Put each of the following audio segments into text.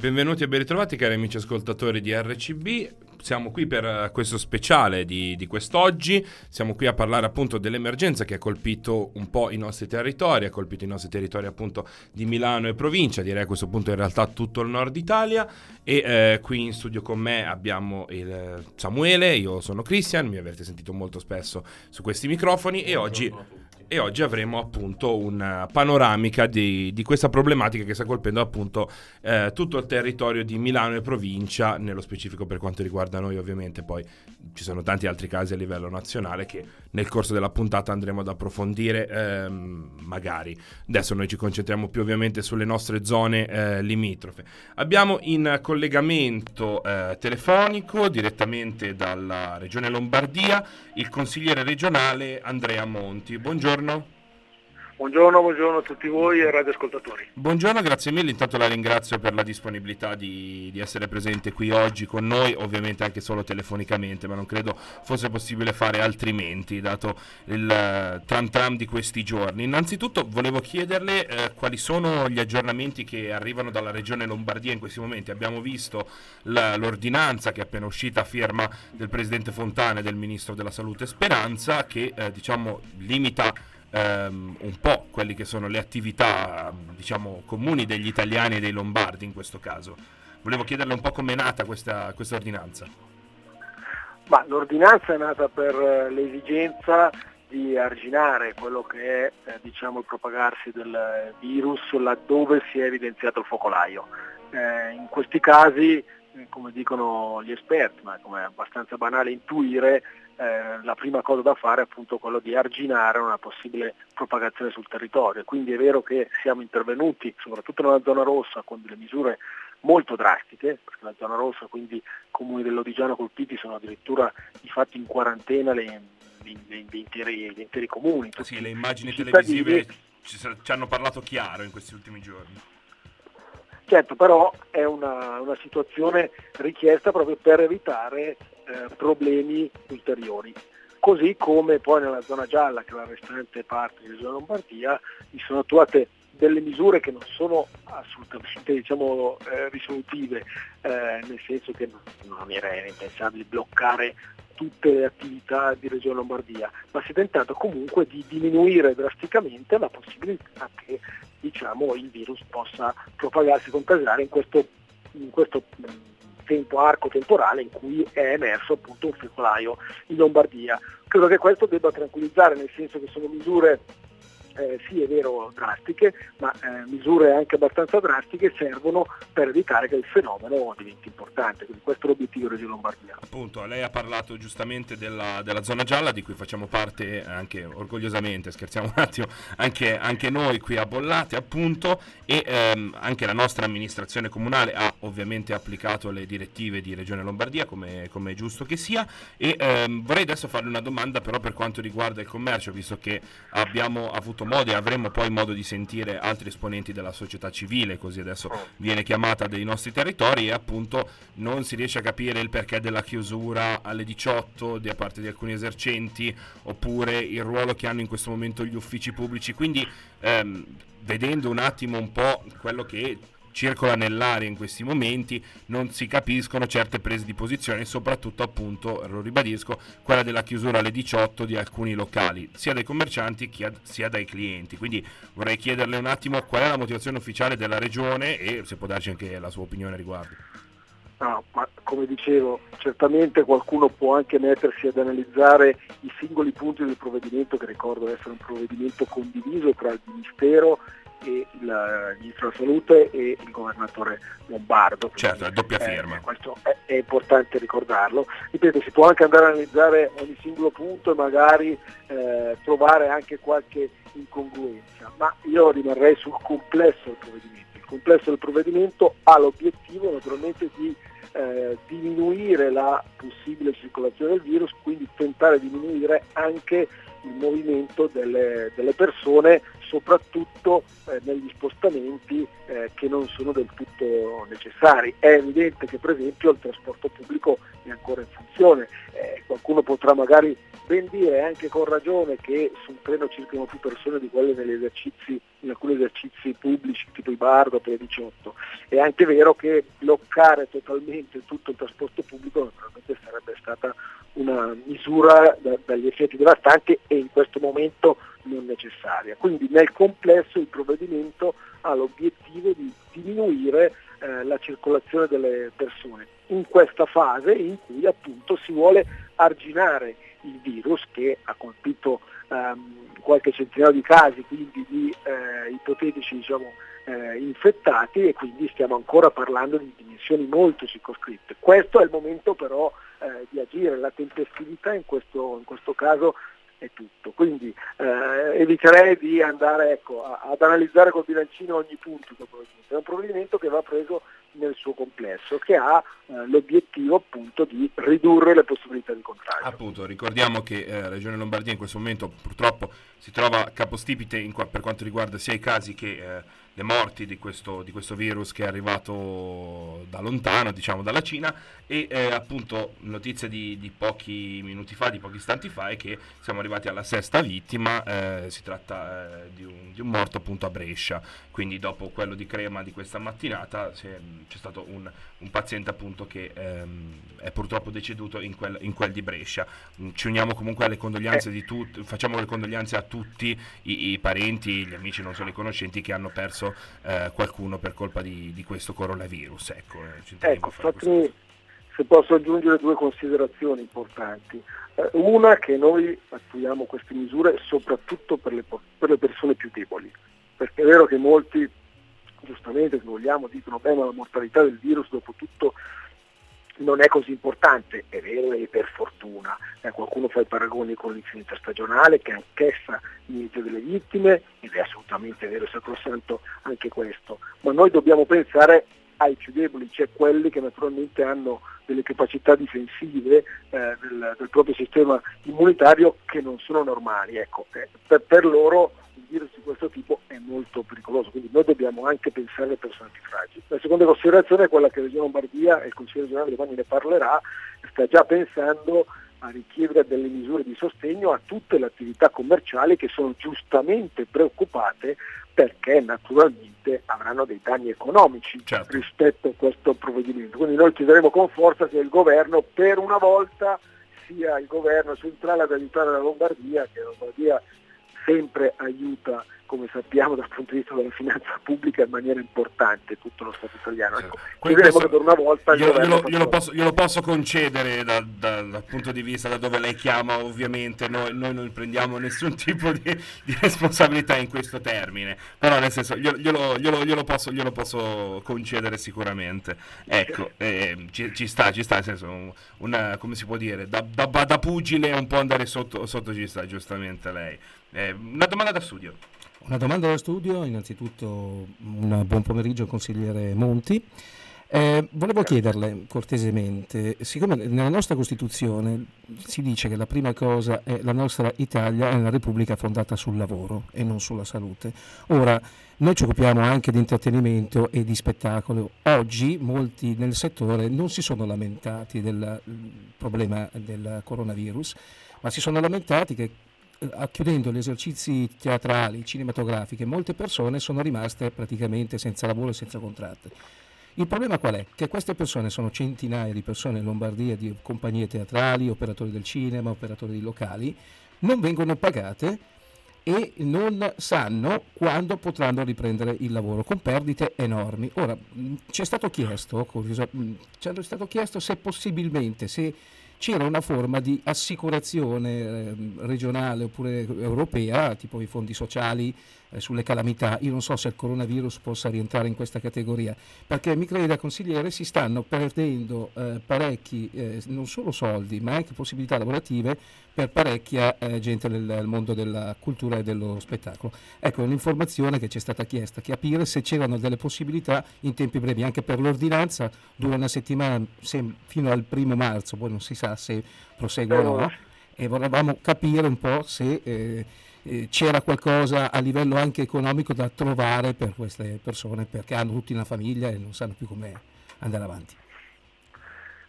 benvenuti e ben ritrovati cari amici ascoltatori di RCB. Siamo qui per eh, questo speciale di, di, quest'oggi, siamo qui a parlare appunto dell'emergenza che ha colpito un po' i nostri territori, ha colpito i nostri territori appunto di Milano e provincia, direi a questo punto in realtà tutto il nord Italia. E eh, qui in studio con me abbiamo il eh, Samuele, io sono Christian, mi avete sentito molto spesso su questi microfoni. E oggi e oggi avremo appunto una panoramica di, di questa problematica che sta colpendo appunto eh, tutto il territorio di Milano e provincia, nello specifico per quanto riguarda noi ovviamente, poi ci sono tanti altri casi a livello nazionale che nel corso della puntata andremo ad approfondire ehm, magari. Adesso noi ci concentriamo più ovviamente sulle nostre zone eh, limitrofe. Abbiamo in collegamento eh, telefonico direttamente dalla regione Lombardia il consigliere regionale Andrea Monti. Buongiorno buongiorno. Buongiorno, buongiorno a tutti voi e radioascoltatori. Buongiorno, grazie mille. Intanto la ringrazio per la disponibilità di, di, essere presente qui oggi con noi, ovviamente anche solo telefonicamente, ma non credo fosse possibile fare altrimenti, dato il uh, tram tram di questi giorni. Innanzitutto volevo chiederle uh, quali sono gli aggiornamenti che arrivano dalla regione Lombardia in questi momenti. Abbiamo visto la, l'ordinanza che è appena uscita a firma del presidente Fontana e del ministro della Salute Speranza, che uh, diciamo limita ehm, un po' quelle che sono le attività diciamo, comuni degli italiani e dei lombardi in questo caso. Volevo chiederle un po' com'è nata questa, questa ordinanza. Ma l'ordinanza è nata per eh, l'esigenza di arginare quello che è eh, diciamo, il propagarsi del virus laddove si è evidenziato il focolaio. Eh, in questi casi, eh, come dicono gli esperti, ma come è abbastanza banale intuire, eh, la prima cosa da fare è appunto quello di arginare una possibile propagazione sul territorio. Quindi è vero che siamo intervenuti, soprattutto nella zona rossa, con delle misure molto drastiche, perché la zona rossa, quindi i comuni dell'Odigiano colpiti sono addirittura di fatto in quarantena le, le, le, le interi, interi, comuni. Sì, le immagini televisive ci, ci hanno parlato chiaro in questi ultimi giorni. Certo, però è una, una, situazione richiesta proprio per evitare eh, problemi ulteriori. Così come poi nella zona gialla, che è la restante parte di zona Lombardia, vi sono attuate delle misure che non sono assolutamente diciamo, eh, risolutive, eh, nel senso che non era impensabile bloccare tutte le attività di Regione Lombardia, ma si è tentato comunque di diminuire drasticamente la possibilità che diciamo, il virus possa propagarsi e contagiare in questo, in questo tempo, arco temporale in cui è emerso appunto un focolaio in Lombardia. Credo che questo debba tranquillizzare, nel senso che sono misure eh, sì è vero drastiche, ma eh, misure anche abbastanza drastiche servono per evitare che il fenomeno diventi importante. Quindi questo è l'obiettivo di Regione Lombardia. Appunto, lei ha parlato giustamente della, della, zona gialla di cui facciamo parte anche orgogliosamente, scherziamo un attimo, anche, anche noi qui a Bollate appunto e ehm, anche la nostra amministrazione comunale ha ovviamente applicato le direttive di Regione Lombardia come, come è giusto che sia e ehm, vorrei adesso farle una domanda però per quanto riguarda il commercio, visto che abbiamo avuto e avremo poi modo di sentire altri esponenti della società civile, così adesso oh. viene chiamata dei nostri territori e appunto non si riesce a capire il perché della chiusura alle 18 da parte di alcuni esercenti oppure il ruolo che hanno in questo momento gli uffici pubblici. Quindi ehm, vedendo un attimo un po' quello che circola nell'aria in questi momenti, non si capiscono certe prese di posizione, soprattutto appunto, lo ribadisco, quella della chiusura alle 18 di alcuni locali, sia dai commercianti sia dai clienti. Quindi vorrei chiederle un attimo qual è la motivazione ufficiale della regione e se può darci anche la sua opinione a riguardo. No, ma come dicevo, certamente qualcuno può anche mettersi ad analizzare i singoli punti del provvedimento, che ricordo essere un provvedimento condiviso tra il Ministero e il ministro della salute e il governatore Lombardo. Certo, è doppia eh, firma. Eh, questo è, è, importante ricordarlo. Ripeto, si può anche andare a analizzare ogni singolo punto e magari eh, trovare anche qualche incongruenza, ma io rimarrei sul complesso del provvedimento. Il complesso del provvedimento ha l'obiettivo naturalmente di eh, diminuire la possibile circolazione del virus, quindi tentare di diminuire anche il movimento delle, delle persone soprattutto eh, negli spostamenti eh, che non sono del tutto necessari. È evidente che per esempio il trasporto pubblico è ancora in funzione, eh, qualcuno potrà magari ben dire anche con ragione che sul treno circolano più persone di quelle negli esercizi in alcuni esercizi pubblici tipo i bar dopo le 18. È anche vero che bloccare totalmente tutto il trasporto pubblico naturalmente sarebbe stata una misura da, dagli effetti devastanti e in questo momento non necessaria. Quindi nel complesso il provvedimento ha l'obiettivo di diminuire eh, la circolazione delle persone in questa fase in cui appunto si vuole arginare il virus che ha colpito ehm, qualche centinaio di casi, quindi di eh, ipotetici diciamo, eh, infettati e quindi stiamo ancora parlando di dimensioni molto circoscritte. Questo è il momento però eh, di agire, la tempestività in questo, in questo caso è tutto. Quindi eh, eviterei di andare ecco, ad analizzare col bilancino ogni punto. È un provvedimento che va preso nel suo complesso, che ha eh, l'obiettivo appunto di ridurre le possibilità di contagio. Appunto, ricordiamo che eh, Regione Lombardia in questo momento purtroppo si trova capostipite qua, per quanto riguarda sia i casi che eh, le morti di questo, di questo, virus che è arrivato da lontano, diciamo dalla Cina, e eh, appunto notizia di, di, pochi minuti fa, di pochi istanti fa, è che siamo arrivati alla sesta vittima, eh, si tratta eh, di un, di, un, morto appunto a Brescia, quindi dopo quello di Crema di questa mattinata c'è stato un, un, paziente appunto che ehm, è purtroppo deceduto in quel, in quel, di Brescia. Ci uniamo comunque alle condoglianze di tutti, facciamo le condoglianze a tutti i, i parenti, gli amici, non solo i conoscenti che hanno perso eh, qualcuno per colpa di, di questo coronavirus. Ecco, eh, ecco fatemi, se posso aggiungere due considerazioni importanti. Eh, una che noi attuiamo queste misure soprattutto per le, per le persone più deboli, perché è vero che molti giustamente se vogliamo dicono beh ma la mortalità del virus dopo tutto non è così importante, è vero e per fortuna. Eh, qualcuno fa i paragoni con l'infinita stagionale che anch'essa inizia delle vittime ed è assolutamente vero e sacrosanto anche questo, ma noi dobbiamo pensare ai più deboli, cioè quelli che naturalmente hanno delle capacità difensive eh, del, del, proprio sistema immunitario che non sono normali. Ecco, eh, per, per loro un virus di questo tipo è molto pericoloso, quindi noi dobbiamo anche pensare alle persone più fragili. La seconda considerazione è quella che la Regione Lombardia e il Consiglio regionale domani ne parlerà, sta già pensando a richiedere delle misure di sostegno a tutte le attività commerciali che sono giustamente preoccupate perché naturalmente avranno dei danni economici certo. rispetto a questo provvedimento. Quindi noi chiederemo con forza che il governo per una volta sia il governo centrale ad aiutare la Lombardia, che la Lombardia sempre aiuta come sappiamo dal punto di vista della finanza pubblica in maniera importante tutto lo Stato italiano. Ecco, questo, per una volta io, glielo, glielo, posso, glielo, posso, concedere da, da, dal punto di vista da dove lei chiama, ovviamente noi, noi non prendiamo nessun tipo di, di, responsabilità in questo termine, però nel senso glielo, glielo posso, posso, concedere sicuramente. Ecco, eh, ci, ci, sta, ci sta, nel senso, una, come si può dire, da, da, da pugile un po' andare sotto, sotto ci sta, giustamente lei. Eh, una domanda da studio. Una domanda da studio, innanzitutto un buon pomeriggio consigliere Monti. Eh, volevo chiederle cortesemente, siccome nella nostra Costituzione si dice che la prima cosa è la nostra Italia è una repubblica fondata sul lavoro e non sulla salute. Ora, noi ci occupiamo anche di intrattenimento e di spettacolo. Oggi molti nel settore non si sono lamentati del problema del coronavirus, ma si sono lamentati che chiudendo gli esercizi teatrali, cinematografiche, molte persone sono rimaste praticamente senza lavoro e senza contratti. Il problema qual è? Che queste persone sono centinaia di persone in Lombardia, di compagnie teatrali, operatori del cinema, operatori di locali, non vengono pagate e non sanno quando potranno riprendere il lavoro con perdite enormi. Ora, ci è stato chiesto, ci è stato chiesto se possibilmente, se c'era una forma di assicurazione eh, regionale oppure europea, tipo i fondi sociali eh, sulle calamità. Io non so se il coronavirus possa rientrare in questa categoria, perché mi creda consigliere si stanno perdendo eh, parecchi, eh, non solo soldi, ma anche possibilità lavorative per parecchia eh, gente nel, mondo della cultura e dello spettacolo. Ecco, un'informazione che ci è stata chiesta, capire se c'erano delle possibilità in tempi brevi, anche per l'ordinanza, dura una settimana se, fino al primo marzo, poi non si sa se prosegue o no, e volevamo capire un po' se eh, c'era qualcosa a livello anche economico da trovare per queste persone, perché hanno tutti una famiglia e non sanno più come andare avanti.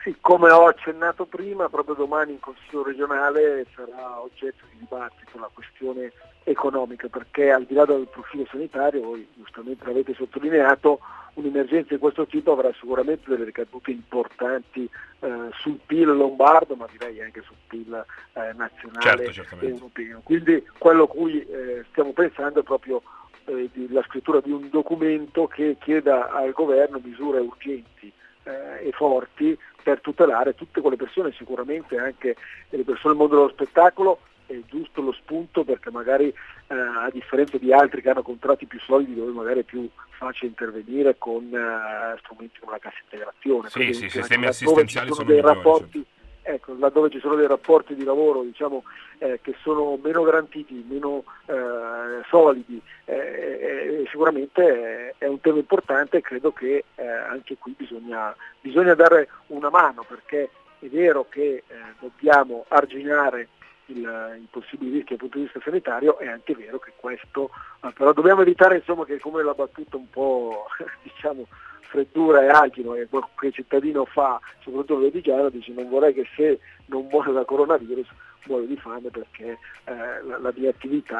Sì, come ho accennato prima, proprio domani in Consiglio regionale sarà oggetto di dibattito la questione economica, perché al di là del profilo sanitario, voi giustamente l'avete sottolineato, un'emergenza di questo tipo avrà sicuramente delle ricadute importanti eh, sul PIL lombardo, ma direi anche sul PIL eh, nazionale certo, e europeo. Quindi quello a cui eh, stiamo pensando è proprio eh, la scrittura di un documento che chieda al governo misure urgenti eh, e forti per tutelare tutte quelle persone, sicuramente anche le persone del mondo dello spettacolo, è giusto lo spunto perché magari eh, a differenza di altri che hanno contratti più solidi dove magari è più facile intervenire con eh, strumenti come la cassa integrazione. Sì, sì, sistemi assistenziali sono dei migliori, rapporti, certo ecco, laddove ci sono dei rapporti di lavoro diciamo, eh, che sono meno garantiti, meno eh, solidi, eh, eh sicuramente è un tema importante e credo che eh, anche qui bisogna, bisogna, dare una mano perché è vero che eh, dobbiamo arginare il, i possibili rischi dal punto di vista sanitario, è anche vero che questo, però dobbiamo evitare insomma, che come l'ha battuto un po' diciamo, freddura e agino che qualche cittadino fa, soprattutto lo Lodigiano, dice non vorrei che se non muore da coronavirus muore di fame perché eh, la, la, mia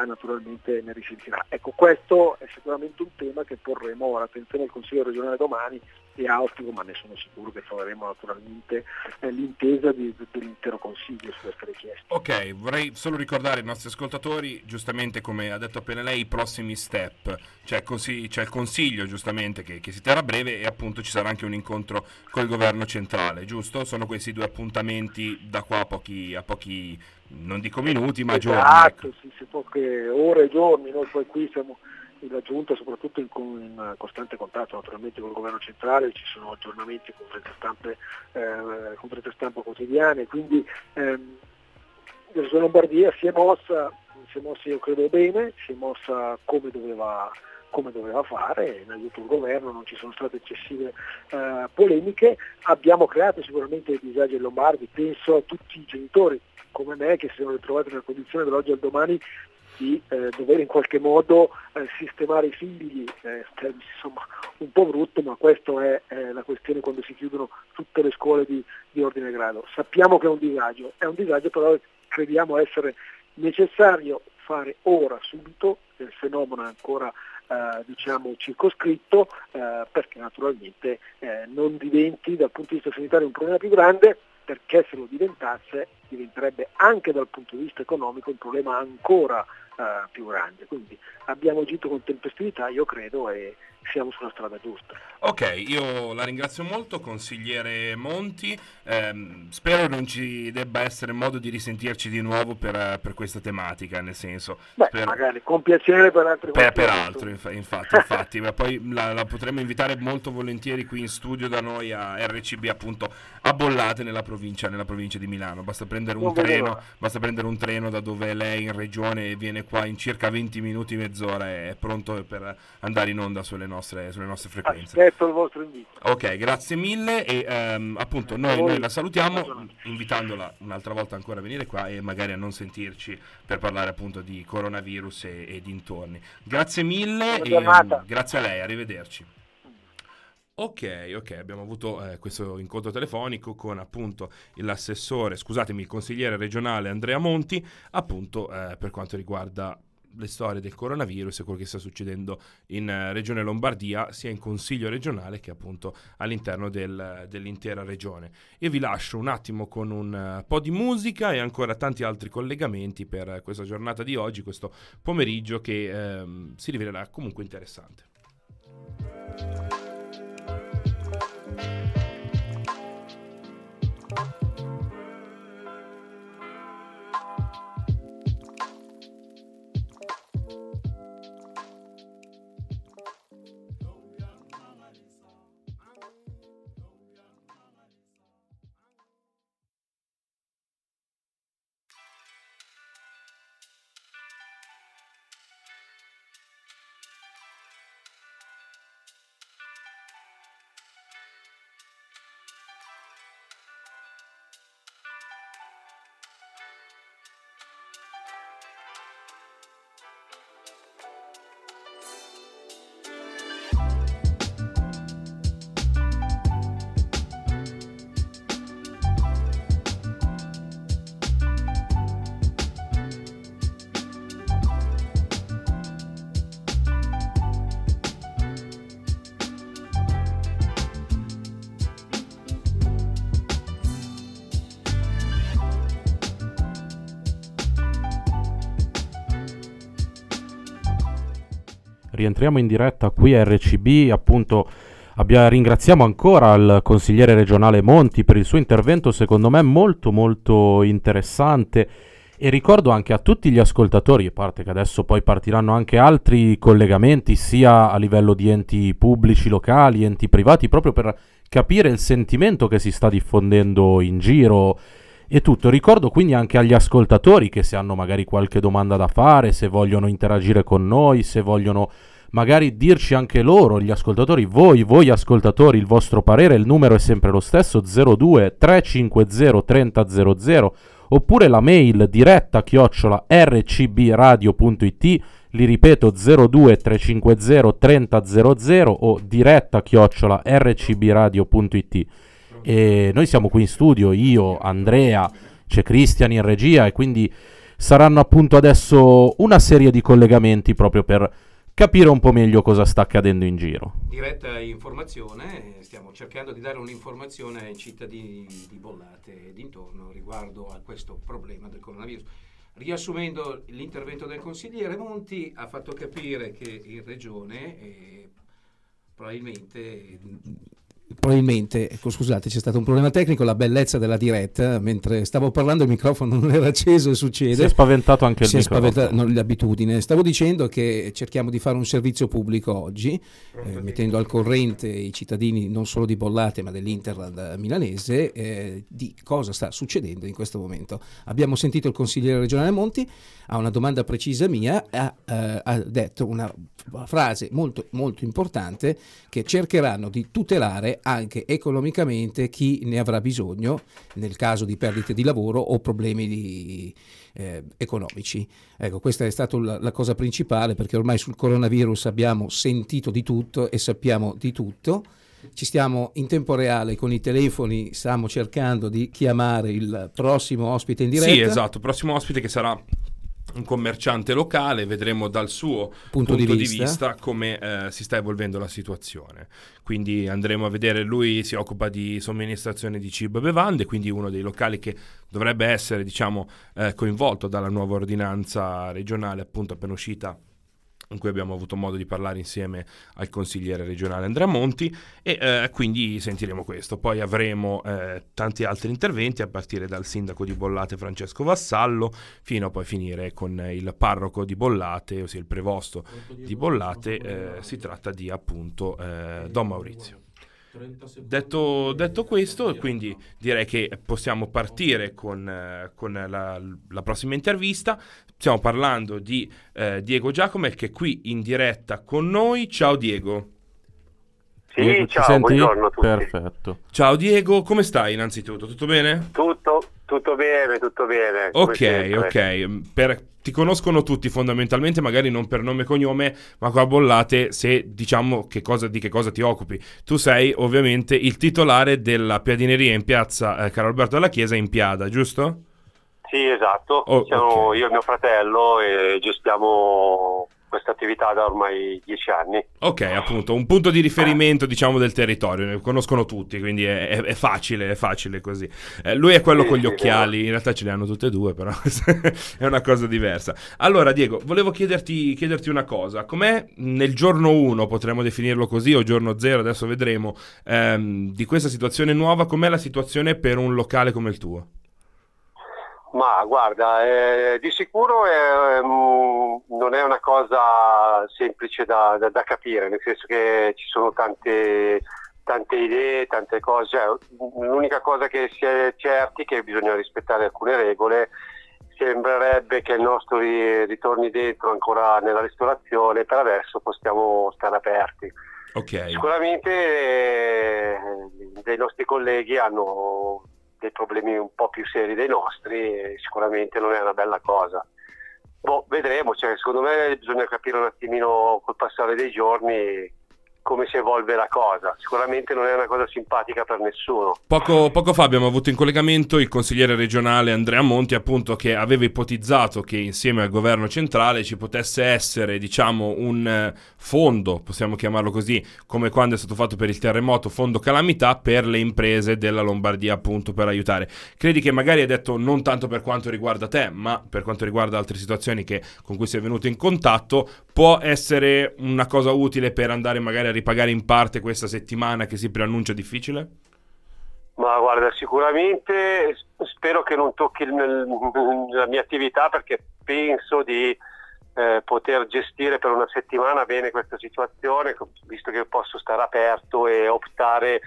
naturalmente ne risentirà. Ecco, questo è sicuramente un tema che porremo all'attenzione del Consiglio regionale domani e auspico, ma ne sono sicuro che troveremo naturalmente eh, l'intesa di, dell'intero Consiglio su questa richiesta. Ok, vorrei solo ricordare ai nostri ascoltatori, giustamente come ha detto appena lei, i prossimi step. C'è, così, c'è il Consiglio giustamente che, che si terrà a breve e appunto ci sarà anche un incontro con il governo centrale, giusto? Sono questi due appuntamenti da qua a pochi, a pochi non dico minuti, ma esatto, giorni. Ecco. Sì, sì, poche ore e giorni, noi poi qui siamo la Giunta soprattutto in, in, costante contatto naturalmente con il governo centrale, ci sono aggiornamenti, conferenze, stampe, eh, conferenze stampa quotidiane, quindi ehm, la Regione Lombardia si è mossa, si è mossa io credo bene, si è mossa come doveva, come doveva fare, in aiuto al governo, non ci sono state eccessive eh, polemiche, abbiamo creato sicuramente dei disagi ai Lombardi, penso a tutti i genitori come me che si sono ritrovati nella condizione dall'oggi al domani di eh, dover in qualche modo eh, sistemare i figli, eh, insomma un po' brutto, ma questa è la questione quando si chiudono tutte le scuole di, di ordine grado. Sappiamo che è un disagio, è un disagio però crediamo essere necessario fare ora, subito, il fenomeno è ancora eh, diciamo, circoscritto eh, perché naturalmente eh, non diventi dal punto di vista sanitario un problema più grande perché se lo diventasse diventerebbe anche dal punto di vista economico un problema ancora uh, più grande. Quindi abbiamo agito con tempestività, io credo, e siamo sulla strada giusta. Ok, io la ringrazio molto, consigliere Monti. Eh, spero non ci debba essere modo di risentirci di nuovo per, per questa tematica, nel senso. Beh, spero... magari con piacere per altri per, per altro, infatti, infatti, ma poi la, la, potremmo invitare molto volentieri qui in studio da noi a RCB appunto a Bollate nella provincia, nella provincia di Milano. Basta prendere un treno, basta prendere un treno da dove lei in regione e viene qua in circa 20 minuti, mezz'ora e è pronto per andare in onda sulle nostre, sulle nostre frequenze. Aspetto il vostro invito. Ok, grazie mille e um, appunto noi, noi, la salutiamo invitandola un'altra volta ancora a venire qua e magari a non sentirci per parlare appunto di coronavirus e, e dintorni. Grazie mille e um, grazie a lei, arrivederci. Ok, ok, abbiamo avuto eh, questo incontro telefonico con appunto l'assessore, scusatemi, il consigliere regionale Andrea Monti, appunto eh, per quanto riguarda le storie del coronavirus e quello che sta succedendo in uh, Regione Lombardia, sia in Consiglio regionale che appunto all'interno del, dell'intera regione. Io vi lascio un attimo con un uh, po' di musica e ancora tanti altri collegamenti per questa giornata di oggi, questo pomeriggio che ehm, si rivelerà comunque interessante. Rientriamo in diretta qui a RCB, appunto abbia, ringraziamo ancora il consigliere regionale Monti per il suo intervento secondo me molto molto interessante. E ricordo anche a tutti gli ascoltatori, a parte che adesso poi partiranno anche altri collegamenti sia a livello di enti pubblici locali, enti privati, proprio per capire il sentimento che si sta diffondendo in giro e tutto. Ricordo quindi anche agli ascoltatori che se hanno magari qualche domanda da fare, se vogliono interagire con noi, se vogliono magari dirci anche loro, gli ascoltatori, voi, voi ascoltatori, il vostro parere, il numero è sempre lo stesso 02 350 3000 oppure la mail diretta chiocciola rcbradio.it li ripeto 02 350 3000 o diretta chiocciola rcbradio.it e noi siamo qui in studio, io, Andrea, c'è Cristian in regia e quindi saranno appunto adesso una serie di collegamenti proprio per capire un po' meglio cosa sta accadendo in giro. Diretta informazione, stiamo cercando di dare un'informazione ai cittadini di Bollate e dintorno riguardo a questo problema del coronavirus. Riassumendo l'intervento del consigliere Monti, ha fatto capire che in regione eh, probabilmente probabilmente, ecco, scusate, c'è stato un problema tecnico, la bellezza della diretta, mentre stavo parlando il microfono non era acceso e succede. Si è spaventato anche il si microfono. Si è spaventato, l'abitudine. Stavo dicendo che cerchiamo di fare un servizio pubblico oggi, eh, mettendo al corrente i cittadini non solo di Bollate ma dell'Interland milanese eh, di cosa sta succedendo in questo momento. Abbiamo sentito il consigliere regionale Monti, a una domanda precisa mia, ha, eh, ha detto una frase molto, molto importante che cercheranno di tutelare anche economicamente chi ne avrà bisogno nel caso di perdite di lavoro o problemi di, eh, economici. Ecco, questa è stata la, la, cosa principale perché ormai sul coronavirus abbiamo sentito di tutto e sappiamo di tutto. Ci stiamo in tempo reale con i telefoni, stiamo cercando di chiamare il prossimo ospite in diretta. Sì, esatto, il prossimo ospite che sarà un commerciante locale, vedremo dal suo punto, punto di, vista. di, vista. come eh, si sta evolvendo la situazione. Quindi andremo a vedere, lui si occupa di somministrazione di cibo e bevande, quindi uno dei locali che dovrebbe essere diciamo, eh, coinvolto dalla nuova ordinanza regionale appunto appena uscita in cui abbiamo avuto modo di parlare insieme al consigliere regionale Andrea Monti e eh, quindi sentiremo questo. Poi avremo eh, tanti altri interventi a partire dal sindaco di Bollate Francesco Vassallo fino a poi finire con il parroco di Bollate, ossia il prevosto di Bollate, eh, si tratta di appunto eh, Don Maurizio. Detto, detto, questo, quindi direi che possiamo partire con, eh, con la, la, prossima intervista. Stiamo parlando di eh, Diego Giacomel che è qui in diretta con noi. Ciao Diego. Sì, Diego, ciao, buongiorno a tutti. Perfetto. Ciao Diego, come stai innanzitutto? Tutto bene? Tutto, tutto bene, tutto bene. Ok, ok. Per, ti conoscono tutti fondamentalmente, magari non per nome e cognome, ma qua bollate se diciamo che cosa, di che cosa ti occupi. Tu sei ovviamente il titolare della piadineria in piazza eh, Carlo Alberto della Chiesa in Piada, giusto? Sì, esatto. Oh, Siamo okay. io e mio fratello e gestiamo questa attività da ormai dieci anni. Ok, appunto, un punto di riferimento diciamo del territorio, ne conoscono tutti, quindi è, è, è facile, è facile così. Eh, lui è quello sì, con gli sì, occhiali, in realtà ce li hanno tutte e due, però è una cosa diversa. Allora, Diego, volevo chiederti, chiederti una cosa, com'è nel giorno 1, potremmo definirlo così, o giorno 0, adesso vedremo, ehm, di questa situazione nuova, com'è la situazione per un locale come il tuo? Ma guarda, eh, di sicuro è, um, non è una cosa semplice da, da, da, capire, nel senso che ci sono tante, tante idee, tante cose. L'unica cosa che si è certi è che bisogna rispettare alcune regole. Sembrerebbe che il nostro ritorni dentro ancora nella ristorazione, per adesso possiamo stare aperti. Okay. Sicuramente eh, dei nostri colleghi hanno dei problemi un po' più seri dei nostri sicuramente non è una bella cosa. Boh, vedremo, cioè, secondo me bisogna capire un attimino col passare dei giorni come si evolve la cosa. Sicuramente non è una cosa simpatica per nessuno. Poco, poco, fa abbiamo avuto in collegamento il consigliere regionale Andrea Monti, appunto, che aveva ipotizzato che insieme al governo centrale ci potesse essere, diciamo, un eh, fondo, possiamo chiamarlo così, come quando è stato fatto per il terremoto, fondo calamità per le imprese della Lombardia, appunto, per aiutare. Credi che magari hai detto non tanto per quanto riguarda te, ma per quanto riguarda altre situazioni che, con cui sei venuto in contatto, può essere una cosa utile per andare magari a ripagare in parte questa settimana che si preannuncia difficile? Ma guarda, sicuramente spero che non tocchi il, la mia attività perché penso di eh, poter gestire per una settimana bene questa situazione, visto che posso stare aperto e optare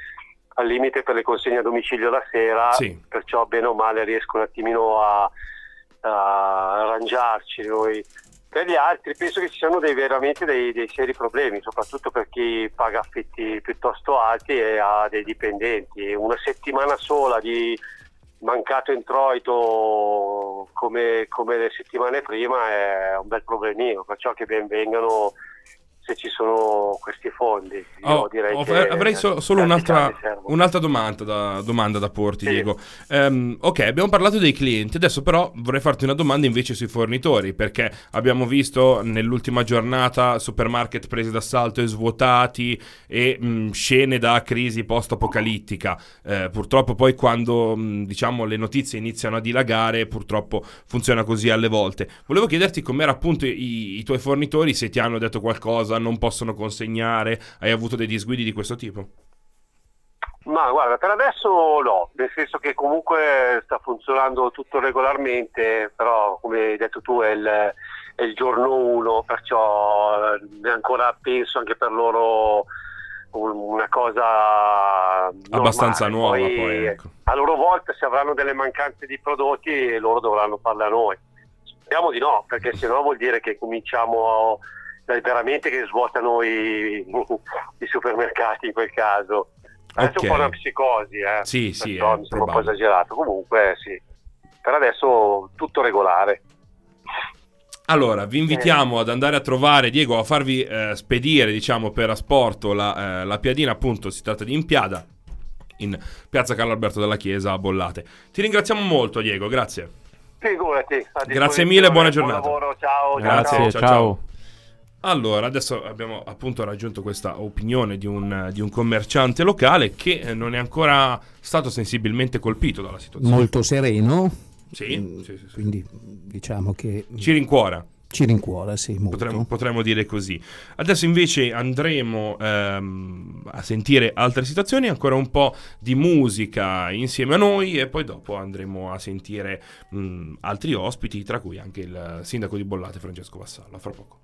al limite per le consegne a domicilio la sera, sì. perciò bene o male riesco un attimino a, a arrangiarci. Noi per gli altri penso che ci siano dei, veramente dei, dei, seri problemi, soprattutto per chi paga affitti piuttosto alti e ha dei dipendenti. Una settimana sola di mancato introito come, come le settimane prima è un bel problemino, perciò che ben vengano se ci sono questi fondi. Oh, oh, avrei so, solo un'altra, un'altra domanda, da, domanda, da, porti, sì. Diego. Um, ok, abbiamo parlato dei clienti, adesso però vorrei farti una domanda invece sui fornitori, perché abbiamo visto nell'ultima giornata supermarket presi d'assalto e svuotati e mh, scene da crisi post-apocalittica. Eh, purtroppo poi quando mh, diciamo, le notizie iniziano a dilagare, purtroppo funziona così alle volte. Volevo chiederti com'era appunto i, i tuoi fornitori, se ti hanno detto qualcosa cosa non possono consegnare? Hai avuto dei disguidi di questo tipo? Ma guarda, per adesso no, nel senso che comunque sta funzionando tutto regolarmente, però come hai detto tu è il, è il giorno 1, perciò eh, ancora penso anche per loro una cosa normale. abbastanza nuova. Poi, poi ecco. A loro volta se avranno delle mancanze di prodotti loro dovranno farle a noi. Speriamo di no, perché sennò vuol dire che cominciamo veramente che svuotano i, i supermercati in quel caso. Adesso okay. è un po' una psicosi, eh. Sì, sì, mi sembra un po' esagerato. Comunque, sì. Per adesso tutto regolare. Allora, vi invitiamo eh. ad andare a trovare Diego, a farvi eh, spedire, diciamo, per asporto la, eh, la, piadina, appunto, si tratta di Impiada, in piazza Carlo Alberto della Chiesa a Bollate. Ti ringraziamo molto, Diego, grazie. Figurati. Grazie mille, buona giornata. Buon lavoro, ciao. Grazie, ciao. ciao. ciao. Allora, adesso abbiamo appunto raggiunto questa opinione di un, di un, commerciante locale che non è ancora stato sensibilmente colpito dalla situazione. Molto sereno. Sì, mm, sì, sì, quindi diciamo che... Ci rincuora. Ci rincuora, sì, potremmo, potremmo, dire così. Adesso invece andremo ehm, a sentire altre situazioni, ancora un po' di musica insieme a noi e poi dopo andremo a sentire mh, altri ospiti, tra cui anche il sindaco di Bollate, Francesco Vassallo. A fra poco.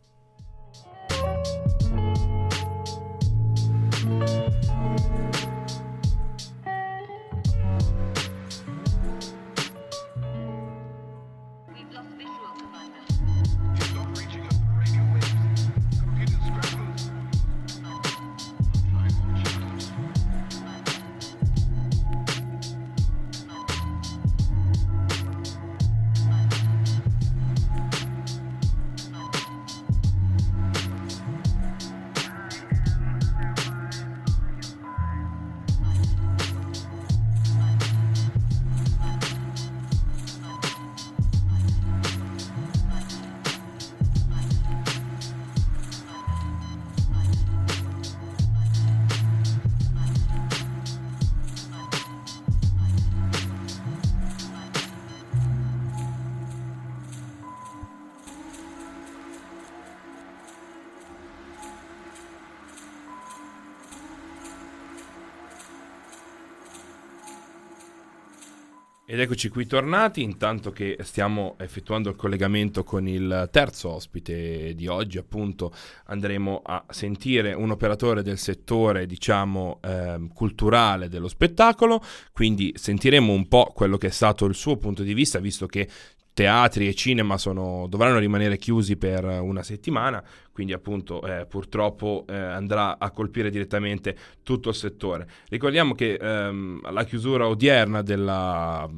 Eccoci qui tornati, intanto che stiamo effettuando il collegamento con il terzo ospite di oggi, appunto andremo a sentire un operatore del settore, diciamo, eh, culturale dello spettacolo, quindi sentiremo un po' quello che è stato il suo punto di vista, visto che teatri e cinema sono, dovranno rimanere chiusi per una settimana, quindi appunto eh, purtroppo eh, andrà a colpire direttamente tutto il settore. Ricordiamo che ehm, la chiusura odierna della,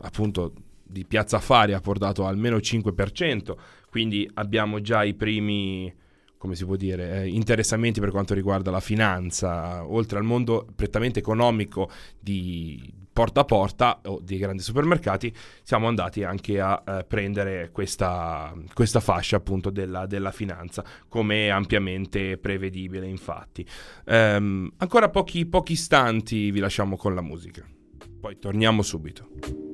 appunto, di Piazza Fari ha portato almeno il 5%, quindi abbiamo già i primi come si può dire, eh, interessamenti per quanto riguarda la finanza, oltre al mondo prettamente economico di porta a porta o dei grandi supermercati, siamo andati anche a eh, prendere questa, questa, fascia appunto della, della, finanza, come ampiamente prevedibile infatti. Ehm, ancora pochi, pochi istanti vi lasciamo con la musica, poi torniamo subito.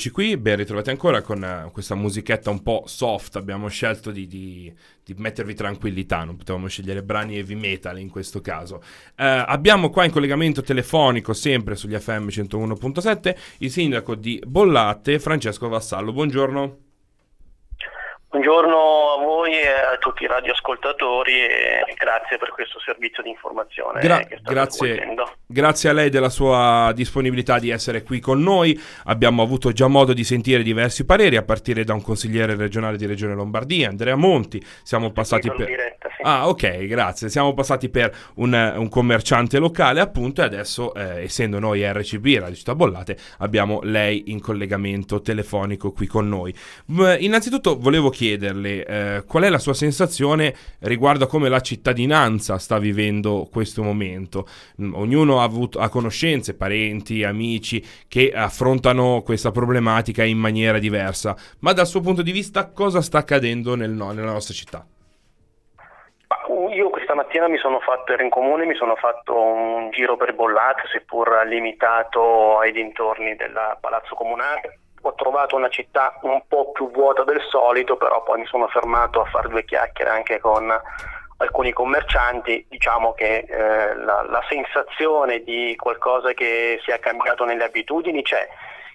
Eccoci qui, ben ritrovati ancora con uh, questa musichetta un po' soft. Abbiamo scelto di, di, di, mettervi tranquillità, non potevamo scegliere brani heavy metal in questo caso. Uh, abbiamo qua in collegamento telefonico, sempre sugli FM 101.7, il sindaco di Bollate, Francesco Vassallo. Buongiorno. Buongiorno a voi e a tutti i radioascoltatori e grazie per questo servizio di informazione Gra- grazie, grazie, a lei della sua disponibilità di essere qui con noi. Abbiamo avuto già modo di sentire diversi pareri a partire da un consigliere regionale di Regione Lombardia, Andrea Monti. Siamo passati per... Diretta, sì. Ah, ok, grazie. Siamo passati per un, un commerciante locale appunto e adesso, eh, essendo noi RCB, Radio Città Bollate, abbiamo lei in collegamento telefonico qui con noi. Innanzitutto volevo chiedere chiederle eh, qual è la sua sensazione riguardo a come la cittadinanza sta vivendo questo momento. Mm, ognuno ha, avuto, ha conoscenze, parenti, amici che affrontano questa problematica in maniera diversa, ma dal suo punto di vista cosa sta accadendo nel, nella nostra città? Io questa mattina mi sono fatto, ero in comune, mi sono fatto un giro per Bollate, seppur limitato ai dintorni del Palazzo Comunale ho trovato una città un po' più vuota del solito, però poi mi sono fermato a fare due chiacchiere anche con alcuni commercianti, diciamo che eh, la, la, sensazione di qualcosa che sia cambiato nelle abitudini c'è,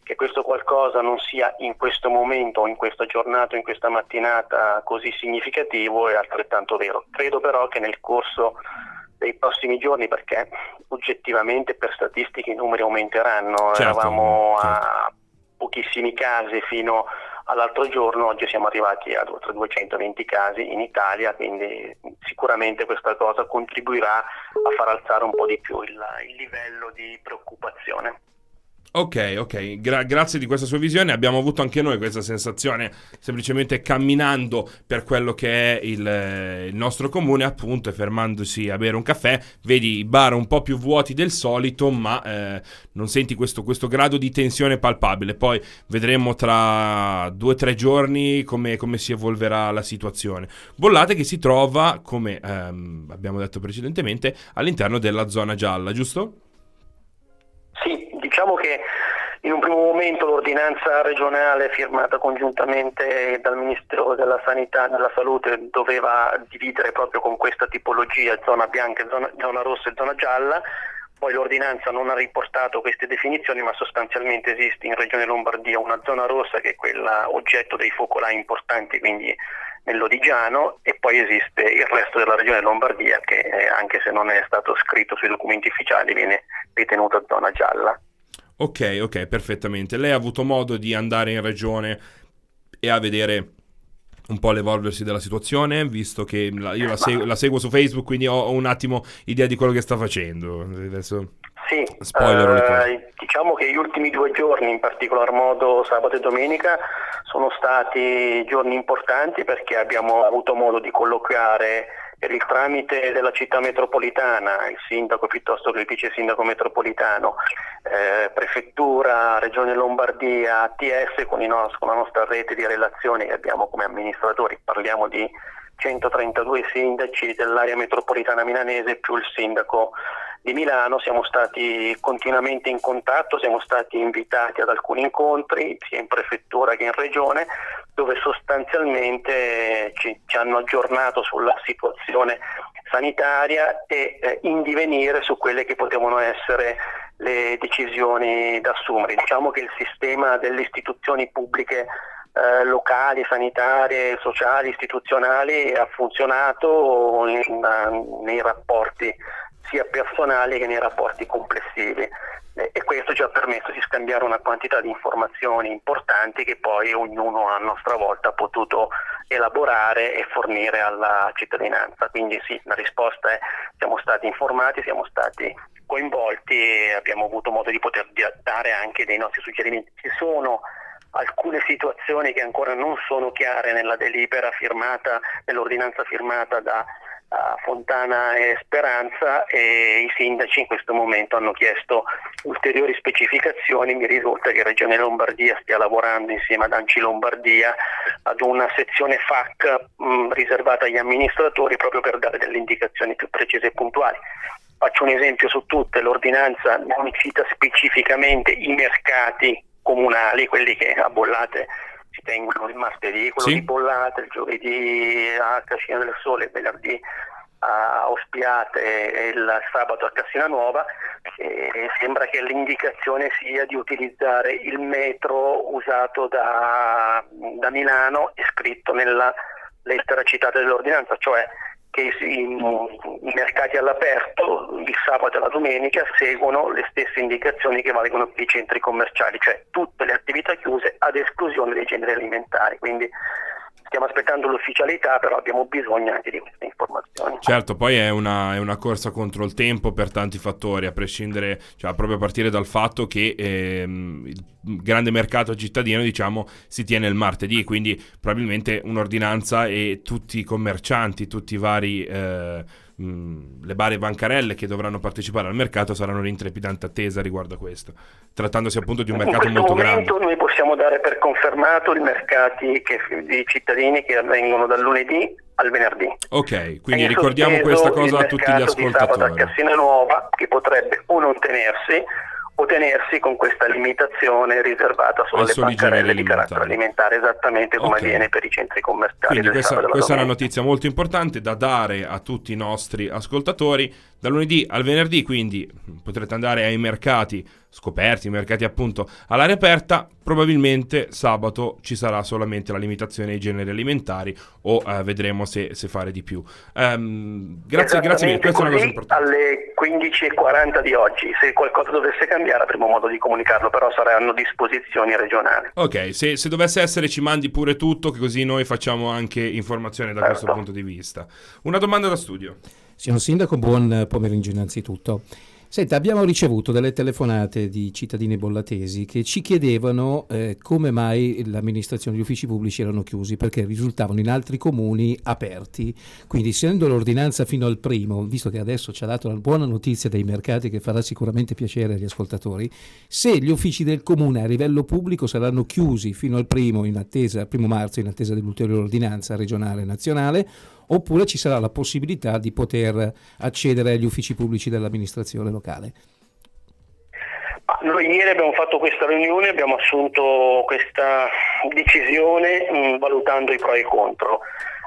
che questo qualcosa non sia in questo momento, in questa giornata, in questa mattinata così significativo è altrettanto vero. Credo però che nel corso dei prossimi giorni, perché oggettivamente per statistiche i numeri aumenteranno, certo, eravamo certo. a pochissimi casi fino all'altro giorno, oggi siamo arrivati ad oltre 220 casi in Italia, quindi sicuramente questa cosa contribuirà a far alzare un po' di più il, il livello di preoccupazione. Ok, ok, Gra- grazie di questa sua visione. Abbiamo avuto anche noi questa sensazione, semplicemente camminando per quello che è il, eh, il, nostro comune, appunto, e fermandosi a bere un caffè. Vedi i bar un po' più vuoti del solito, ma eh, non senti questo, questo, grado di tensione palpabile. Poi vedremo tra due o tre giorni come, come, si evolverà la situazione. Bollate che si trova, come ehm, abbiamo detto precedentemente, all'interno della zona gialla, giusto? Diciamo che in un primo momento l'ordinanza regionale firmata congiuntamente dal Ministero della Sanità e della Salute doveva dividere proprio con questa tipologia zona bianca, zona, zona rossa e zona gialla, poi l'ordinanza non ha riportato queste definizioni, ma sostanzialmente esiste in Regione Lombardia una zona rossa che è quella oggetto dei focolai importanti, quindi nell'Odigiano, e poi esiste il resto della Regione Lombardia che anche se non è stato scritto sui documenti ufficiali viene ritenuta zona gialla. Ok, ok, perfettamente. Lei ha avuto modo di andare in regione e a vedere un po' l'evolversi della situazione, visto che la, io la, segu- la, seguo su Facebook, quindi ho, un attimo idea di quello che sta facendo. Adesso sì, eh, diciamo che gli ultimi due giorni, in particolar modo sabato e domenica, sono stati giorni importanti perché abbiamo avuto modo di colloquiare per il tramite della città metropolitana, il sindaco piuttosto che il vice sindaco metropolitano, eh, prefettura, regione Lombardia, ATS con, nos- con la nostra rete di relazioni che abbiamo come amministratori, parliamo di 132 sindaci dell'area metropolitana milanese più il sindaco di Milano, siamo stati continuamente in contatto, siamo stati invitati ad alcuni incontri sia in prefettura che in regione dove sostanzialmente ci, ci hanno aggiornato sulla situazione sanitaria e eh, in divenire su quelle che potevano essere le decisioni da assumere. Diciamo che il sistema delle istituzioni pubbliche eh, locali, sanitarie, sociali, istituzionali ha funzionato in, in, nei rapporti sia personali che nei rapporti complessivi e questo ci ha permesso di scambiare una quantità di informazioni importanti che poi ognuno a nostra volta ha potuto elaborare e fornire alla cittadinanza. Quindi sì, la risposta è siamo stati informati, siamo stati coinvolti e abbiamo avuto modo di poter dare anche dei nostri suggerimenti. Ci sono alcune situazioni che ancora non sono chiare nella delibera firmata, nell'ordinanza firmata da Fontana e Speranza e i sindaci in questo momento hanno chiesto ulteriori specificazioni. Mi risulta che Regione Lombardia stia lavorando insieme ad Anci Lombardia ad una sezione FAC mh, riservata agli amministratori proprio per dare delle indicazioni più precise e puntuali. Faccio un esempio su tutte, l'ordinanza non cita specificamente i mercati comunali, quelli che a bollate si tengono il martedì, quello sì. di Bollate, il giovedì a Cascina del Sole, il venerdì a Ospiate e il sabato a Cassina Nuova e sembra che l'indicazione sia di utilizzare il metro usato da, da Milano e scritto nella lettera citata dell'ordinanza, cioè che i, mercati all'aperto il sabato e la domenica seguono le stesse indicazioni che valgono per i centri commerciali, cioè tutte le attività chiuse ad esclusione dei generi alimentari. Quindi stiamo aspettando l'ufficialità, però abbiamo bisogno anche di queste informazioni. Certo, poi è una, è una corsa contro il tempo per tanti fattori, a prescindere, cioè proprio a partire dal fatto che ehm, il grande mercato cittadino, diciamo, si tiene il martedì, quindi probabilmente un'ordinanza e tutti i commercianti, tutti i vari... Eh, le varie bancarelle che dovranno partecipare al mercato saranno in trepidante attesa riguardo a questo, trattandosi appunto di un mercato molto grande. Noi possiamo dare per confermato i mercati che, di cittadini che avvengono dal lunedì al venerdì. Ok, quindi ricordiamo questa cosa a tutti gli ascoltatori. Di sabato a Cassina Nuova che potrebbe o non tenersi o tenersi con questa limitazione riservata solo alle bancarelle di carattere alimentare, esattamente come okay. avviene per i centri commerciali. Quindi questa, questa è una notizia molto importante da dare a tutti i nostri ascoltatori. Da lunedì al venerdì, quindi potrete andare ai mercati scoperti, mercati appunto all'aria aperta, probabilmente sabato ci sarà solamente la limitazione ai generi alimentari o eh, vedremo se, se, fare di più. Um, grazie, grazie mille, questa è una cosa importante. Alle 15.40 di oggi, se qualcosa dovesse cambiare avremo modo di comunicarlo, però saranno disposizioni regionali. Ok, se, se dovesse essere ci mandi pure tutto, che così noi facciamo anche informazione da certo. questo punto di vista. Una domanda da studio. Signor Sindaco, buon pomeriggio innanzitutto. Senta, abbiamo ricevuto delle telefonate di cittadini bollatesi che ci chiedevano eh, come mai l'amministrazione, gli uffici pubblici erano chiusi, perché risultavano in altri comuni aperti. Quindi, essendo l'ordinanza fino al primo, visto che adesso ci ha dato una buona notizia dei mercati che farà sicuramente piacere agli ascoltatori, se gli uffici del comune a livello pubblico saranno chiusi fino al primo, in attesa, primo marzo, in attesa dell'ulteriore ordinanza regionale e nazionale, oppure ci sarà la possibilità di poter accedere agli uffici pubblici dell'amministrazione locale. Noi ieri abbiamo fatto questa riunione, abbiamo assunto questa decisione mh, valutando i pro e i contro.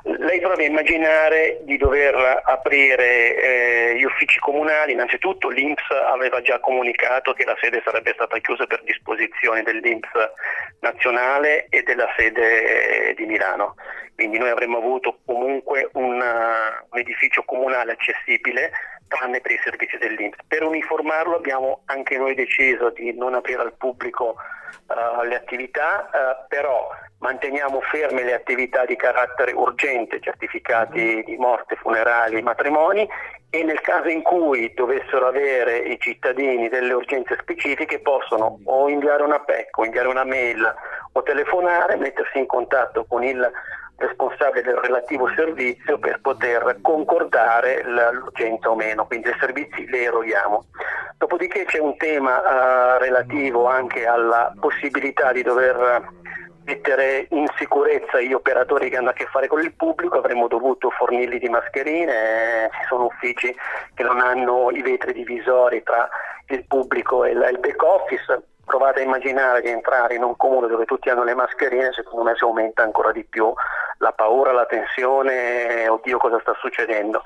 Lei prova a immaginare di dover aprire eh, gli uffici comunali, innanzitutto l'Inps aveva già comunicato che la sede sarebbe stata chiusa per disposizione dell'Inps nazionale e della sede di Milano, quindi noi avremmo avuto comunque una, un edificio comunale accessibile tranne per i servizi dell'Inps. Per uniformarlo abbiamo anche noi deciso di non aprire al pubblico uh, le attività, uh, però manteniamo ferme le attività di carattere urgente, certificati di morte, funerali, matrimoni e nel caso in cui dovessero avere i cittadini delle urgenze specifiche possono o inviare una PEC o inviare una mail o telefonare, mettersi in contatto con il responsabile del relativo servizio per poter concordare l'urgenza o meno, quindi i servizi li eroghiamo. Dopodiché c'è un tema uh, relativo anche alla possibilità di dover mettere in sicurezza gli operatori che hanno a che fare con il pubblico, avremmo dovuto fornirli di mascherine, ci sono uffici che non hanno i vetri divisori tra il pubblico e il back office, provate a immaginare di entrare in un comune dove tutti hanno le mascherine, secondo me si aumenta ancora di più la paura, la tensione, oddio cosa sta succedendo.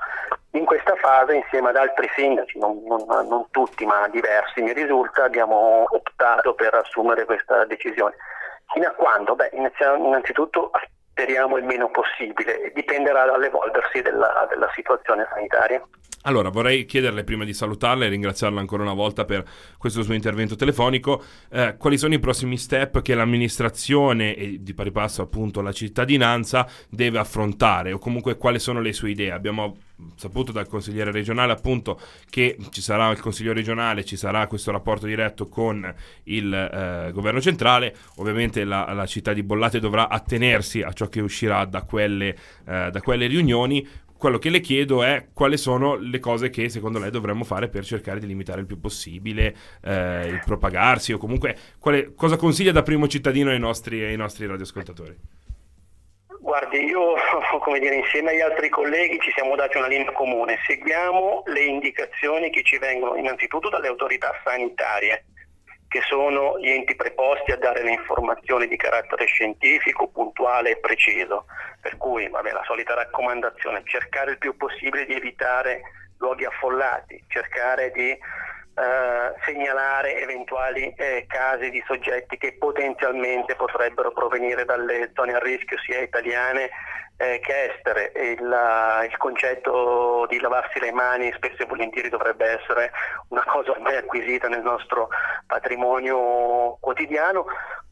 In questa fase, insieme ad altri sindaci, non, non, non tutti ma diversi mi risulta, abbiamo optato per assumere questa decisione. Fino a quando? Beh, innanzitutto speriamo il meno possibile, dipenderà dall'evolversi della, della situazione sanitaria. Allora, vorrei chiederle prima di salutarla e ringraziarla ancora una volta per questo suo intervento telefonico, eh, quali sono i prossimi step che l'amministrazione e di pari passo appunto la cittadinanza deve affrontare? O comunque quali sono le sue idee. Abbiamo saputo dal consigliere regionale appunto che ci sarà il consiglio regionale, ci sarà questo rapporto diretto con il eh, governo centrale, ovviamente la, la, città di Bollate dovrà attenersi a ciò che uscirà da quelle, eh, da quelle riunioni, quello che le chiedo è quali sono le cose che secondo lei dovremmo fare per cercare di limitare il più possibile eh, il propagarsi o comunque quale, cosa consiglia da primo cittadino ai nostri, ai nostri radioascoltatori? Guardi, io come dire, insieme agli altri colleghi ci siamo dati una linea comune, seguiamo le indicazioni che ci vengono innanzitutto dalle autorità sanitarie che sono gli enti preposti a dare le informazioni di carattere scientifico, puntuale e preciso. Per cui vabbè, la solita raccomandazione, cercare il più possibile di evitare luoghi affollati, cercare di eh, segnalare eventuali eh, casi di soggetti che potenzialmente potrebbero provenire dalle zone a rischio sia italiane eh, che estere. Il, il, concetto di lavarsi le mani spesso e volentieri dovrebbe essere una cosa ormai acquisita nel nostro patrimonio quotidiano.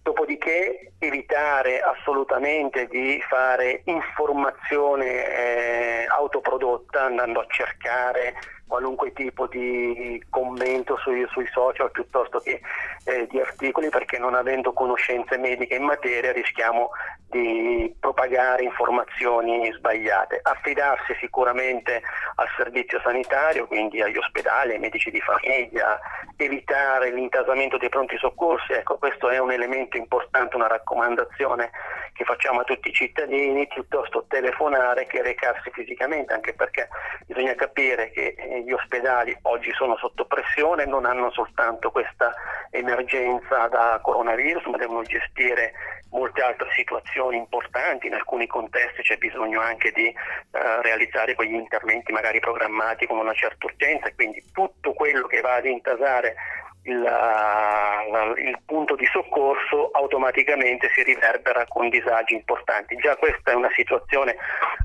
Dopodiché evitare assolutamente di fare informazione eh, autoprodotta andando a cercare qualunque tipo di commento sui, sui social piuttosto che eh, di articoli perché non avendo conoscenze mediche in materia rischiamo di propagare informazioni sbagliate. Affidarsi sicuramente al servizio sanitario, quindi agli ospedali, ai medici di famiglia, evitare l'intasamento dei pronti soccorsi, ecco questo è un elemento importante, una raccomandazione che facciamo a tutti i cittadini, piuttosto telefonare che recarsi fisicamente, anche perché bisogna capire che eh, gli ospedali oggi sono sotto pressione, non hanno soltanto questa emergenza da coronavirus, ma devono gestire molte altre situazioni importanti, in alcuni contesti c'è bisogno anche di eh, realizzare quegli interventi magari programmati con una certa urgenza, quindi tutto quello che va ad intasare il, il, punto di soccorso automaticamente si riverbera con disagi importanti. Già questa è una situazione,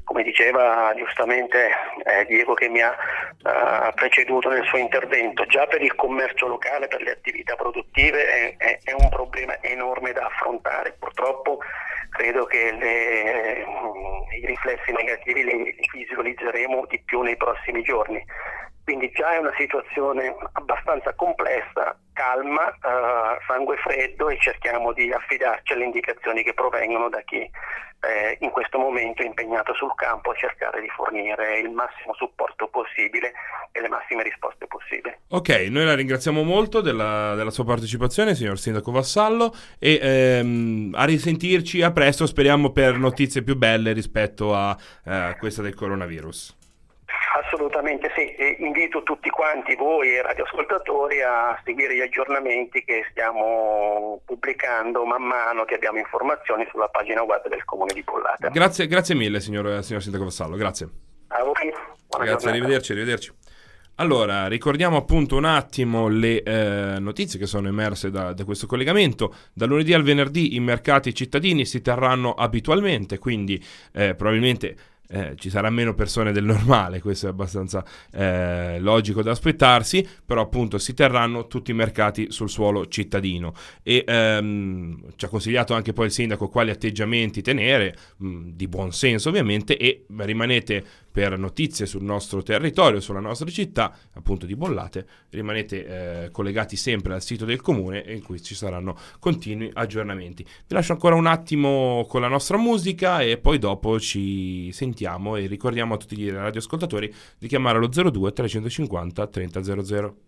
come diceva giustamente eh, Diego che mi ha uh, preceduto nel suo intervento, già per il commercio locale, per le attività produttive è, è, è un problema enorme da affrontare. Purtroppo credo che le, i riflessi negativi li visualizzeremo di più nei prossimi giorni. Quindi già è una situazione abbastanza complessa, calma, eh, sangue freddo e cerchiamo di affidarci alle indicazioni che provengono da chi eh, in questo momento è impegnato sul campo a cercare di fornire il massimo supporto possibile e le massime risposte possibili. Ok, noi la ringraziamo molto della, della sua partecipazione, signor Sindaco Vassallo, e ehm, a risentirci a presto, speriamo per notizie più belle rispetto a eh, questa del coronavirus. Assolutamente sì, e invito tutti quanti voi radioascoltatori a seguire gli aggiornamenti che stiamo pubblicando man mano che abbiamo informazioni sulla pagina web del Comune di Pollata. Grazie, grazie mille signor, signor Sindaco Vassallo, grazie. A voi. Buona grazie, arrivederci, arrivederci. Allora, ricordiamo appunto un attimo le eh, notizie che sono emerse da, da, questo collegamento. Da lunedì al venerdì i mercati cittadini si terranno abitualmente, quindi eh, probabilmente eh, ci sarà meno persone del normale, questo è abbastanza eh, logico da aspettarsi, però appunto si terranno tutti i mercati sul suolo cittadino. E ehm, ci ha consigliato anche poi il sindaco quali atteggiamenti tenere, mh, di buon senso ovviamente, e rimanete per notizie sul nostro territorio, sulla nostra città, appunto di Bollate, rimanete eh, collegati sempre al sito del comune in cui ci saranno continui aggiornamenti. Vi lascio ancora un attimo con la nostra musica e poi dopo ci sentiamo e ricordiamo a tutti gli radioascoltatori di chiamare allo 02 350 3000.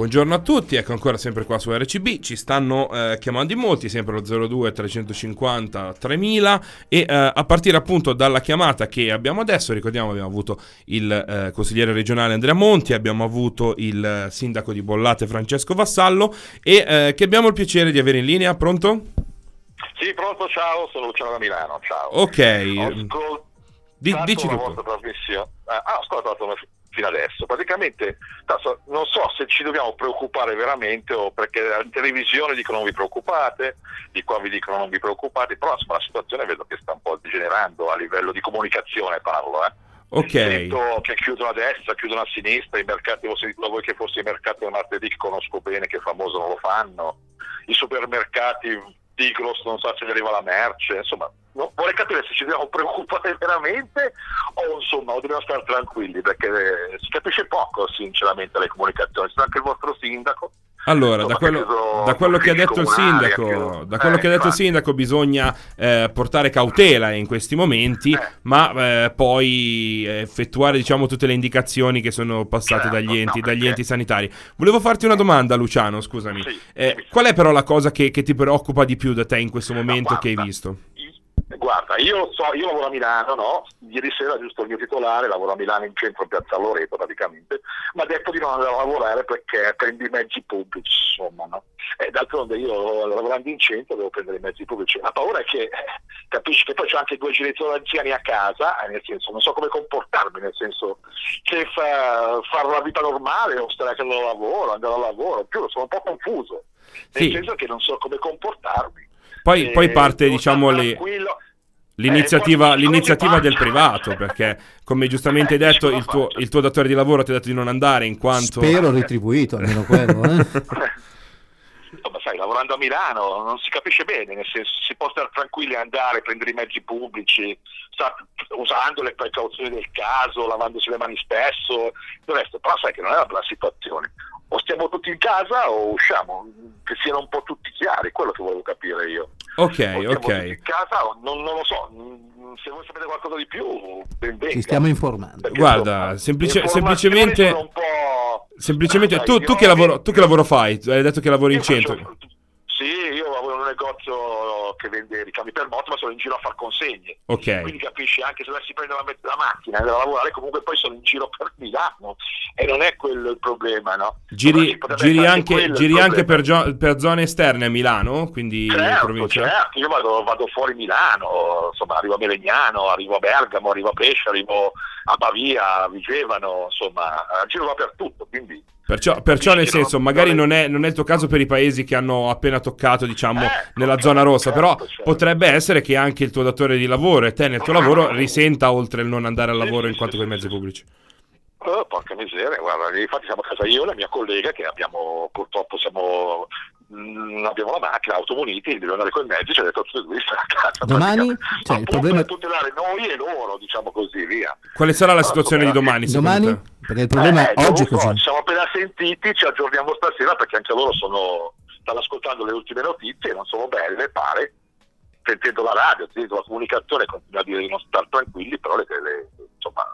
Buongiorno a tutti, ecco ancora sempre qua su RCB, ci stanno eh, chiamando in molti, sempre lo 02 350 3000 e eh, a partire appunto dalla chiamata che abbiamo adesso, ricordiamo abbiamo avuto il eh, consigliere regionale Andrea Monti, abbiamo avuto il eh, sindaco di Bollate Francesco Vassallo e eh, che abbiamo il piacere di avere in linea, pronto? Sì, pronto, ciao, sono Luciano da Milano, ciao. Ok, Ascoltato Di- dici la tutto. vostra trasmissione. Ah, ho ascoltato una- fino adesso. Praticamente non so se ci dobbiamo preoccupare veramente o perché la televisione dicono non vi preoccupate, di qua vi dicono non vi preoccupate, però insomma, la situazione vedo che sta un po' degenerando a livello di comunicazione parlo, eh. Ok, Sento che chiudono a destra, chiudono a sinistra, i mercati, ho sentito voi che forse i mercati martedì che conosco bene, che è famoso non lo fanno, i supermercati Tigros non sa se gli arriva la merce, insomma, no, vorrei capire se ci dobbiamo preoccupare veramente o insomma o dobbiamo stare tranquilli perché eh, si capisce poco sinceramente le comunicazioni, c'è anche il vostro sindaco. Allora da quello, da quello che ha detto il sindaco, da quello eh, che ha detto il sindaco bisogna eh, portare cautela in questi momenti, Eh. ma eh, poi eh, effettuare diciamo tutte le indicazioni che sono passate Certo, dagli enti, no, dagli enti sanitari. Volevo farti una domanda Luciano, scusami. Sì, Eh, dimmi. qual è però la cosa che, che ti preoccupa di più da te in questo momento che hai guarda, visto? Guarda, io so, io lavoro a Milano, no? Ieri sera, giusto il mio titolare, lavoro a Milano in centro, in piazza Loreto praticamente, mi ha detto di non andare a lavorare perché prendi i mezzi pubblici, insomma, no? E d'altronde io lavorando in centro devo prendere i mezzi pubblici. La paura è che capisci che poi c'ho anche due genitori anziani a casa, eh, nel senso non so come comportarmi, nel senso che fa, fare la vita normale o stare a casa da lavoro, andare al lavoro, più sono un po' confuso, nel Sì. senso che non so come comportarmi. Poi, Eh, poi parte diciamo le- tranquillo. L'iniziativa, Eh, l'iniziativa del privato, perché come giustamente hai detto, il tuo, il tuo datore di lavoro ti ha detto di non andare in quanto... Spero retribuito, almeno quello. Eh? Insomma, sai, lavorando a Milano non si capisce bene, nel senso si può stare tranquilli a andare, prendere i mezzi pubblici, sta- usando le precauzioni del caso, lavandosi le mani spesso, il resto, però sai che non è una bella situazione. O stiamo tutti in casa o usciamo, che siano un po' tutti chiari, quello che volevo capire io. Ok, ok. in casa non, non lo so, mm, se voi sapete qualcosa di più, ben venga. Ci stiamo informando. Perché, Guarda, semplice- semplicemente- sono un po'- Semplicemente Sai, tu, tu che lavoro, tu che lavoro fai? Hai detto che lavori in io faccio- centro. Sì, io lavoro negozio che vende ricami per moto, ma sono in giro a far consegne. Ok. Quindi capisci, anche se dovessi prendere la, la macchina e andare a lavorare, comunque poi sono in giro per Milano e non è quello il problema, no? Giri, giri anche, giri anche per, gio- per zone esterne a Milano, quindi Certo, provincia? certo, io vado, vado fuori Milano, insomma arrivo a Melegnano, arrivo a Bergamo, arrivo a Pescia, arrivo a Pavia, a Vigevano, insomma, giro dappertutto, quindi... Perciò, perciò nel senso, magari non è, non è il tuo caso per i paesi che hanno appena toccato, diciamo, Ecco, nella certo, zona rossa, però certo, certo. potrebbe essere che anche il tuo datore di lavoro e te nel tuo lavoro risenta oltre il non andare al lavoro in quanto con i mezzi pubblici. Oh, porca miseria, guarda, infatti siamo a casa io e la mia collega che abbiamo, purtroppo siamo, non abbiamo la macchina, automuniti, dobbiamo andare con i mezzi, ci ha detto tutti e due a casa. Domani? Cioè, il problema- per tutelare noi e loro, diciamo così, via. Quale sarà la situazione di domani, Domani? te? Perché il problema Eh, oggi è così. Ci siamo appena sentiti, ci aggiorniamo stasera perché anche loro sono, stanno ascoltando le ultime notizie, non sono belle, pare. Sentendo la radio, sentendo la comunicazione, continua a dire di non stare tranquilli, però le, le- insomma,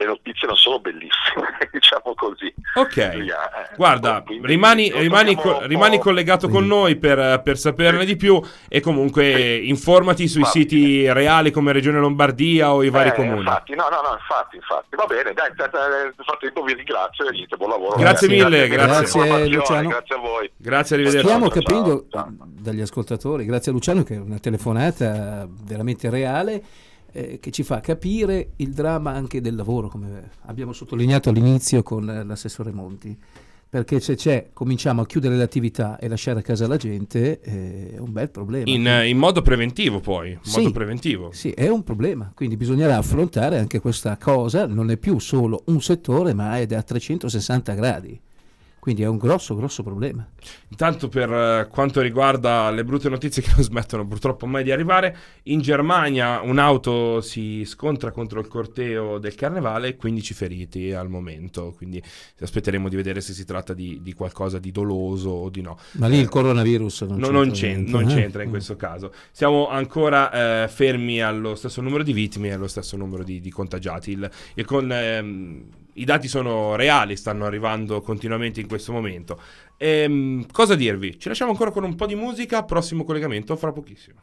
le notizie non sono bellissime, diciamo così. Ok. Via, eh. Guarda, Quindi rimani, rimani, co- rimani collegato con Quindi- noi per, per saperne di più e comunque informati sui Va siti reali come Regione Lombardia o i vari Eh, comuni. Infatti, no, no, no, infatti, infatti. Va bene, dai, nel frattempo vi ringrazio e niente, buon lavoro. Grazie mille, per grazie. l'informazione, Luciano. Grazie a voi. Grazie, arrivederci. Stiamo Ciao, capendo ciao, ciao. dagli ascoltatori, grazie a Luciano che è una telefonata veramente reale eh, che ci fa capire il dramma anche del lavoro, come abbiamo sottolineato all'inizio con eh, l'assessore Monti. Perché se c'è, cominciamo a chiudere le attività e lasciare a casa la gente, eh, è un bel problema. In, in modo preventivo poi, in Sì. modo preventivo. Sì, è un problema, quindi bisognerà affrontare anche questa cosa, non è più solo un settore, ma è da 360 gradi. Quindi è un grosso, grosso problema. Intanto per eh, quanto riguarda le brutte notizie che non smettono purtroppo mai di arrivare, in Germania un'auto si scontra contro il corteo del carnevale, 15 feriti al momento, quindi aspetteremo di vedere se si tratta di, di qualcosa di doloso o di no. Ma lì il coronavirus non No, c'entra, non, c'en- niente, non eh? c'entra in questo caso. Siamo ancora eh, fermi allo stesso numero di vittime e allo stesso numero di, di contagiati. Il- il con- ehm, I dati sono reali, stanno arrivando continuamente in questo momento. Ehm, cosa dirvi? Ci lasciamo ancora con un po' di musica. Prossimo collegamento fra pochissimo.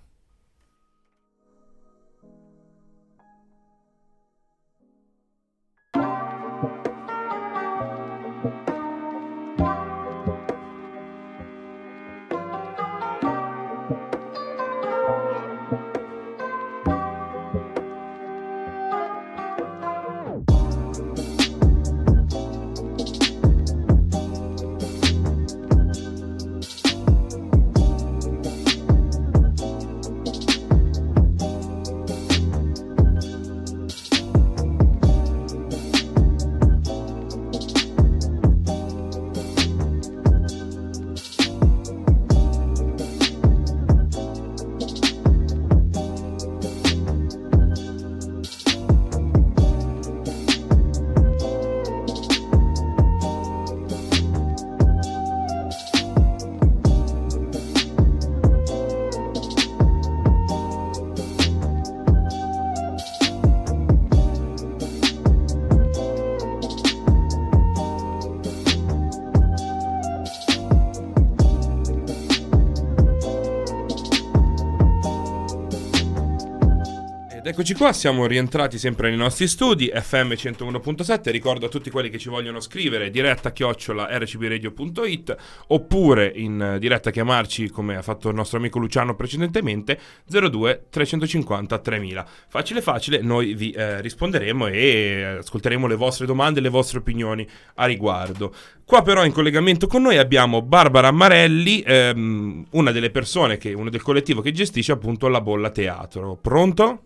Eccoci qua, siamo rientrati sempre nei nostri studi, FM 101.7, ricordo a tutti quelli che ci vogliono scrivere diretta chiocciola rcbradio.it oppure in eh, diretta chiamarci come ha fatto il nostro amico Luciano precedentemente 02 350 3000. Facile facile, noi vi eh, risponderemo e eh, ascolteremo le vostre domande e le vostre opinioni a riguardo. Qua però in collegamento con noi abbiamo Barbara Marelli, ehm, una delle persone, che, uno del collettivo che gestisce appunto la Bolla Teatro. Pronto?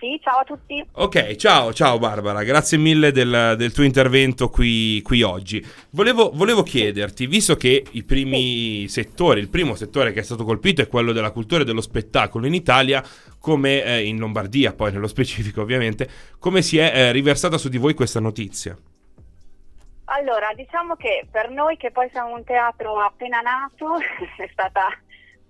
Sì, ciao a tutti. Ok, ciao, ciao Barbara, grazie mille del, del tuo intervento qui, qui oggi. Volevo, volevo chiederti, visto che i primi settori, il primo settore che è stato colpito è quello della cultura e dello spettacolo in Italia, come eh, in Lombardia, poi nello specifico ovviamente, come si è eh, riversata su di voi questa notizia? Allora, diciamo che per noi che poi siamo un teatro appena nato è stata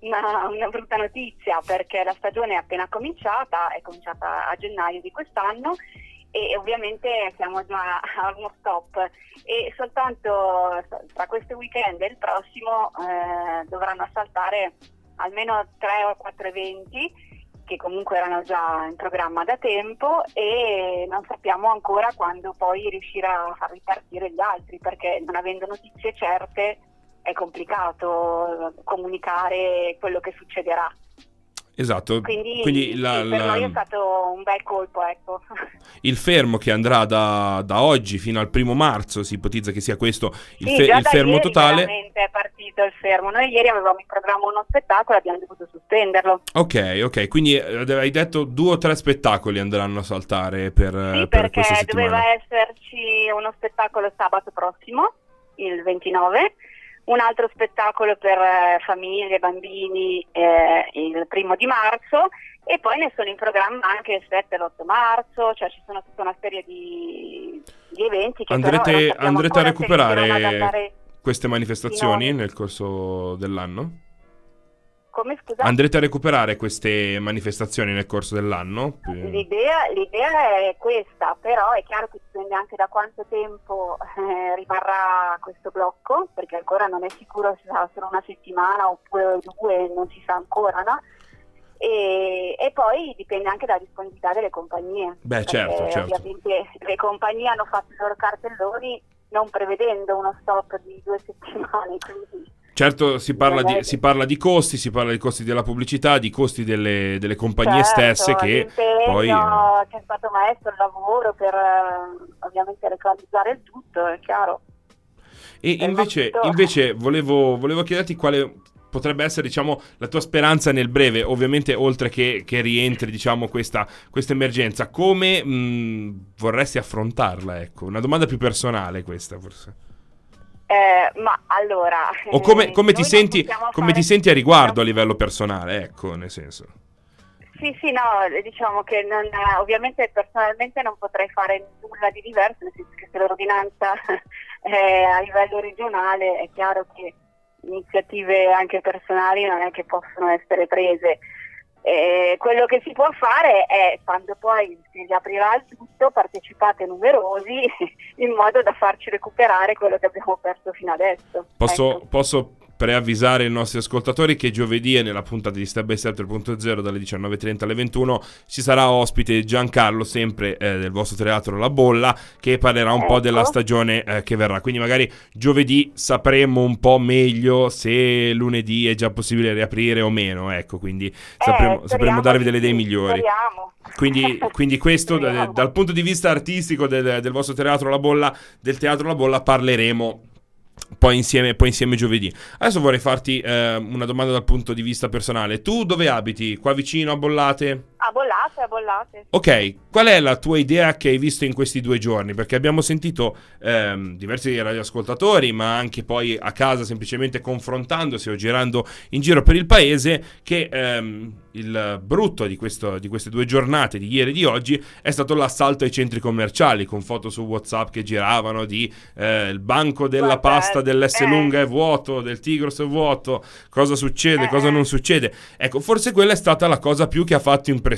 una, una brutta notizia perché la stagione è appena cominciata, è cominciata a gennaio di quest'anno e ovviamente siamo già a uno stop e soltanto tra questo weekend e il prossimo eh, dovranno saltare almeno tre o quattro eventi che comunque erano già in programma da tempo e non sappiamo ancora quando poi riuscire a far ripartire gli altri perché non avendo notizie certe è complicato comunicare quello che succederà. Esatto, quindi, quindi la, sì, per noi è stato un bel colpo, ecco. il fermo che andrà da, da, oggi fino al primo marzo, si ipotizza che sia questo il, sì, fe- già il fermo ieri totale. è partito il fermo, noi ieri avevamo in programma uno spettacolo e abbiamo dovuto sospenderlo. Ok, ok, quindi eh, hai detto due o tre spettacoli andranno a saltare per, sì, per perché doveva esserci uno spettacolo sabato prossimo, il 29 un altro spettacolo per eh, famiglie, bambini eh, il primo di marzo e poi ne sono in programma anche il 7 e l'8 marzo, cioè ci sono tutta una serie di, di eventi che andrete, andrete a recuperare queste manifestazioni nel corso dell'anno? Come scusa? Andrete a recuperare queste manifestazioni nel corso dell'anno? L'idea, l'idea, è questa, però è chiaro che dipende anche da quanto tempo eh, rimarrà questo blocco, perché ancora non è sicuro se sarà solo una settimana oppure due, non si sa ancora, no? E, e, poi dipende anche dalla disponibilità delle compagnie. Beh, certo, certo. Ovviamente le compagnie hanno fatto i loro cartelloni non prevedendo uno stop di due settimane, quindi Certo, si parla, di, si parla, di, costi, si parla di costi della pubblicità, di costi delle, delle compagnie certo, stesse che poi... C'è stato maestro il lavoro per eh, ovviamente realizzare il tutto, è chiaro. E invece, invece volevo, volevo, chiederti quale potrebbe essere diciamo, la tua speranza nel breve, ovviamente oltre che, che rientri diciamo, questa, questa emergenza, come mh, vorresti affrontarla? Ecco? Una domanda più personale questa forse. Eh, ma allora... O come, come, ti senti, come ti senti a riguardo a livello personale, ecco, nel senso. Sì, sì, no, diciamo che non, ovviamente personalmente non potrei fare nulla di diverso, nel senso che se l'ordinanza è a livello regionale è chiaro che iniziative anche personali non è che possono essere prese. Eh, quello che si può fare è, quando poi si riaprirà il tutto, partecipate numerosi in modo da farci recuperare quello che abbiamo perso fino adesso. Posso, ecco. posso preavvisare i nostri ascoltatori che giovedì e nella puntata di Step by Step 3.0 dalle 19.30 alle 21 ci sarà ospite Giancarlo, sempre eh, del vostro teatro La Bolla, che parlerà un ecco. po' della stagione eh, che verrà. Quindi magari giovedì sapremo un po' meglio se lunedì è già possibile riaprire o meno. Ecco, quindi sapremo, eh, sapremo darvi delle idee migliori. Speriamo. Quindi, quindi questo d- dal punto di vista artistico del, del vostro teatro La Bolla, del teatro La Bolla parleremo poi insieme, poi insieme giovedì. Adesso vorrei farti eh, una domanda dal punto di vista personale. Tu dove abiti? Qua vicino a Bollate? A Bollate, a Bollate. Ok, qual è la tua idea che hai visto in questi due giorni? Perché abbiamo sentito ehm, diversi radioascoltatori, ma anche poi a casa semplicemente confrontandosi o girando in giro per il paese, che ehm, il brutto di, questo, di, queste due giornate, di ieri e di oggi, è stato l'assalto ai centri commerciali, con foto su WhatsApp che giravano di eh, il banco della Guarda, pasta dell'S eh. lunga è vuoto, del Tigros è vuoto, cosa succede, Eh, cosa non succede. Ecco, forse quella è stata la cosa più che ha fatto impressione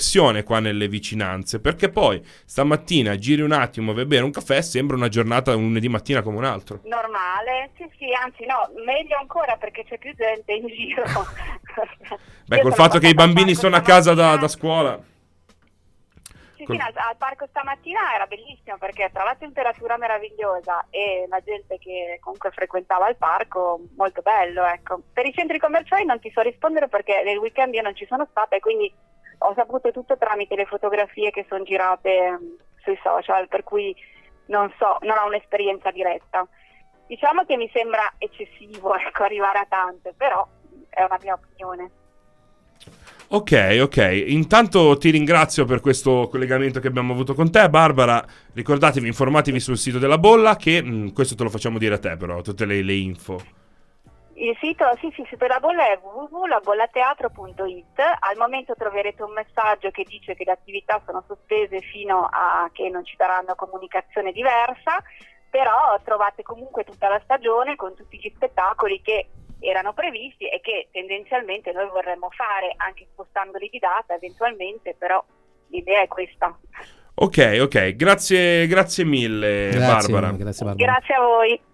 qua nelle vicinanze, perché poi stamattina giri un attimo a bere un caffè, sembra una giornata un lunedì mattina come un altro. Normale, sì sì, anzi no, meglio ancora perché c'è più gente in giro. Beh, Io col fatto che i bambini sono a casa da, da scuola. Sì, Col- sì, al, al parco stamattina era bellissimo perché tra la temperatura meravigliosa e la gente che comunque frequentava il parco, molto bello, ecco. Per i centri commerciali non ti so rispondere perché nel weekend io non ci sono stata e quindi ho saputo tutto tramite le fotografie che sono girate mm, sui social, per cui non so, non ho un'esperienza diretta. Diciamo che mi sembra eccessivo ecco, arrivare a tante, però è una mia opinione. Ok, ok. Intanto ti ringrazio per questo collegamento che abbiamo avuto con te, Barbara. Ricordatevi, informatevi sul sito della bolla, che mh, questo te lo facciamo dire a te, però, tutte le, le info. Il sito, sì, sì, sito della bolla è www.labollateatro.it. Al momento troverete un messaggio che dice che le attività sono sospese fino a che non ci daranno comunicazione diversa, però trovate comunque tutta la stagione con tutti gli spettacoli che erano previsti e che tendenzialmente noi vorremmo fare anche spostandoli di data eventualmente, però l'idea è questa. Ok, ok, grazie, grazie mille Grazie, Barbara. grazie Barbara. Grazie a voi.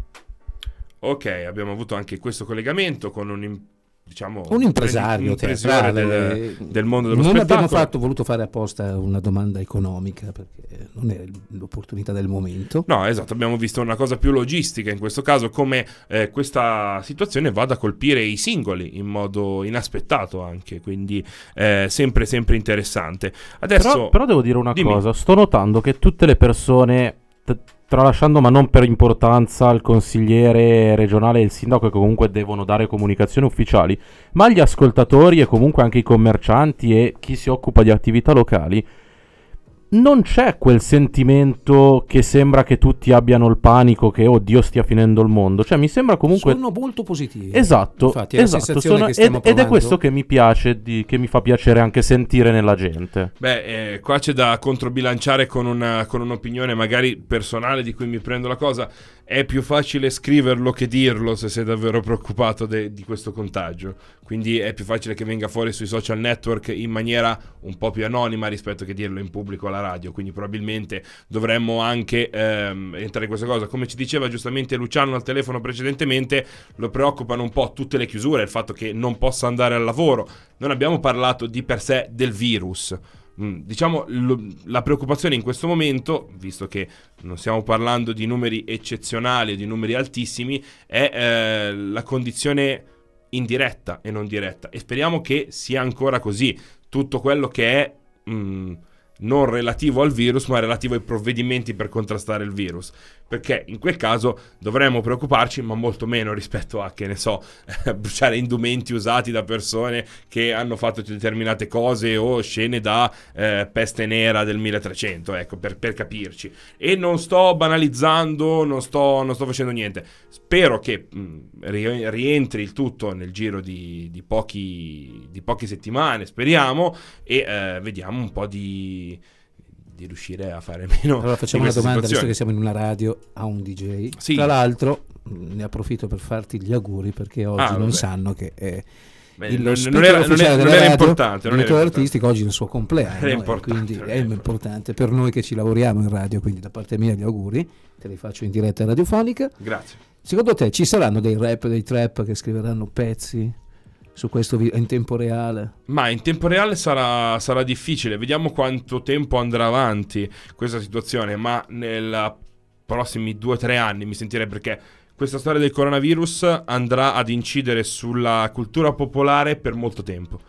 Ok, abbiamo avuto anche questo collegamento con un, diciamo, Un impresario teatrale. del, del mondo dello non spettacolo. abbiamo fatto, voluto fare apposta una domanda economica perché non è l'opportunità del momento. No, esatto, abbiamo visto una cosa più logistica in questo caso, come eh, questa situazione vada a colpire i singoli in modo inaspettato anche, quindi eh, sempre, sempre interessante. Adesso, Però, però devo dire una dimmi. cosa, sto notando che tutte le persone, t- tralasciando ma non per importanza il consigliere regionale e il sindaco che comunque devono dare comunicazioni ufficiali, ma gli ascoltatori e comunque anche i commercianti e chi si occupa di attività locali, non c'è quel sentimento che sembra che tutti abbiano il panico che oddio stia finendo il mondo, cioè mi sembra comunque... Sono molto positivi. Esatto, Infatti, è la esatto, sensazione sono- che stiamo ed, ed è questo che mi piace, di- che mi fa piacere anche sentire nella gente. Beh, eh, qua c'è da controbilanciare con, una- con un'opinione magari personale di cui mi prendo la cosa. È più facile scriverlo che dirlo se sei davvero preoccupato de- di questo contagio. Quindi è più facile che venga fuori sui social network in maniera un po' più anonima rispetto che dirlo in pubblico alla radio. Quindi probabilmente dovremmo anche ehm, entrare in questa cosa. Come ci diceva giustamente Luciano al telefono precedentemente, lo preoccupano un po' tutte le chiusure, il fatto che non possa andare al lavoro. Non abbiamo parlato di per sé del virus. Mm, Diciamo lo- la preoccupazione in questo momento, visto che non stiamo parlando di numeri eccezionali, di numeri altissimi, è eh, la condizione indiretta e non diretta. E speriamo che sia ancora così. Tutto quello che è mm, non relativo al virus, ma relativo ai provvedimenti per contrastare il virus. Perché in quel caso dovremmo preoccuparci, ma molto meno rispetto a, che ne so, bruciare indumenti usati da persone che hanno fatto determinate cose o scene da eh, peste nera del 1300, ecco, per, per capirci. E non sto banalizzando, non sto, non sto facendo niente. Spero che mh, ri- rientri il tutto nel giro di, di pochi, di poche settimane, speriamo, e eh, vediamo un po' di, di riuscire a fare meno. Allora facciamo una domanda, visto situazioni. che siamo in una radio, a un DJ. Sì. Tra l'altro, ne approfitto per farti gli auguri perché oggi Ah, non vabbè. sanno che è Beh, il non- non era- non era- non era radio, importante, non era artistico, oggi è il suo compleanno. Era importante, quindi non è era importante per noi che ci lavoriamo in radio, quindi da parte mia gli auguri, te li faccio in diretta radiofonica. Grazie. Secondo te ci saranno dei rap, dei trap che scriveranno pezzi su questo vi- in tempo reale? Ma in tempo reale sarà, sarà difficile, vediamo quanto tempo andrà avanti questa situazione, ma nei prossimi due o tre anni mi sentirei perché questa storia del coronavirus andrà ad incidere sulla cultura popolare per molto tempo.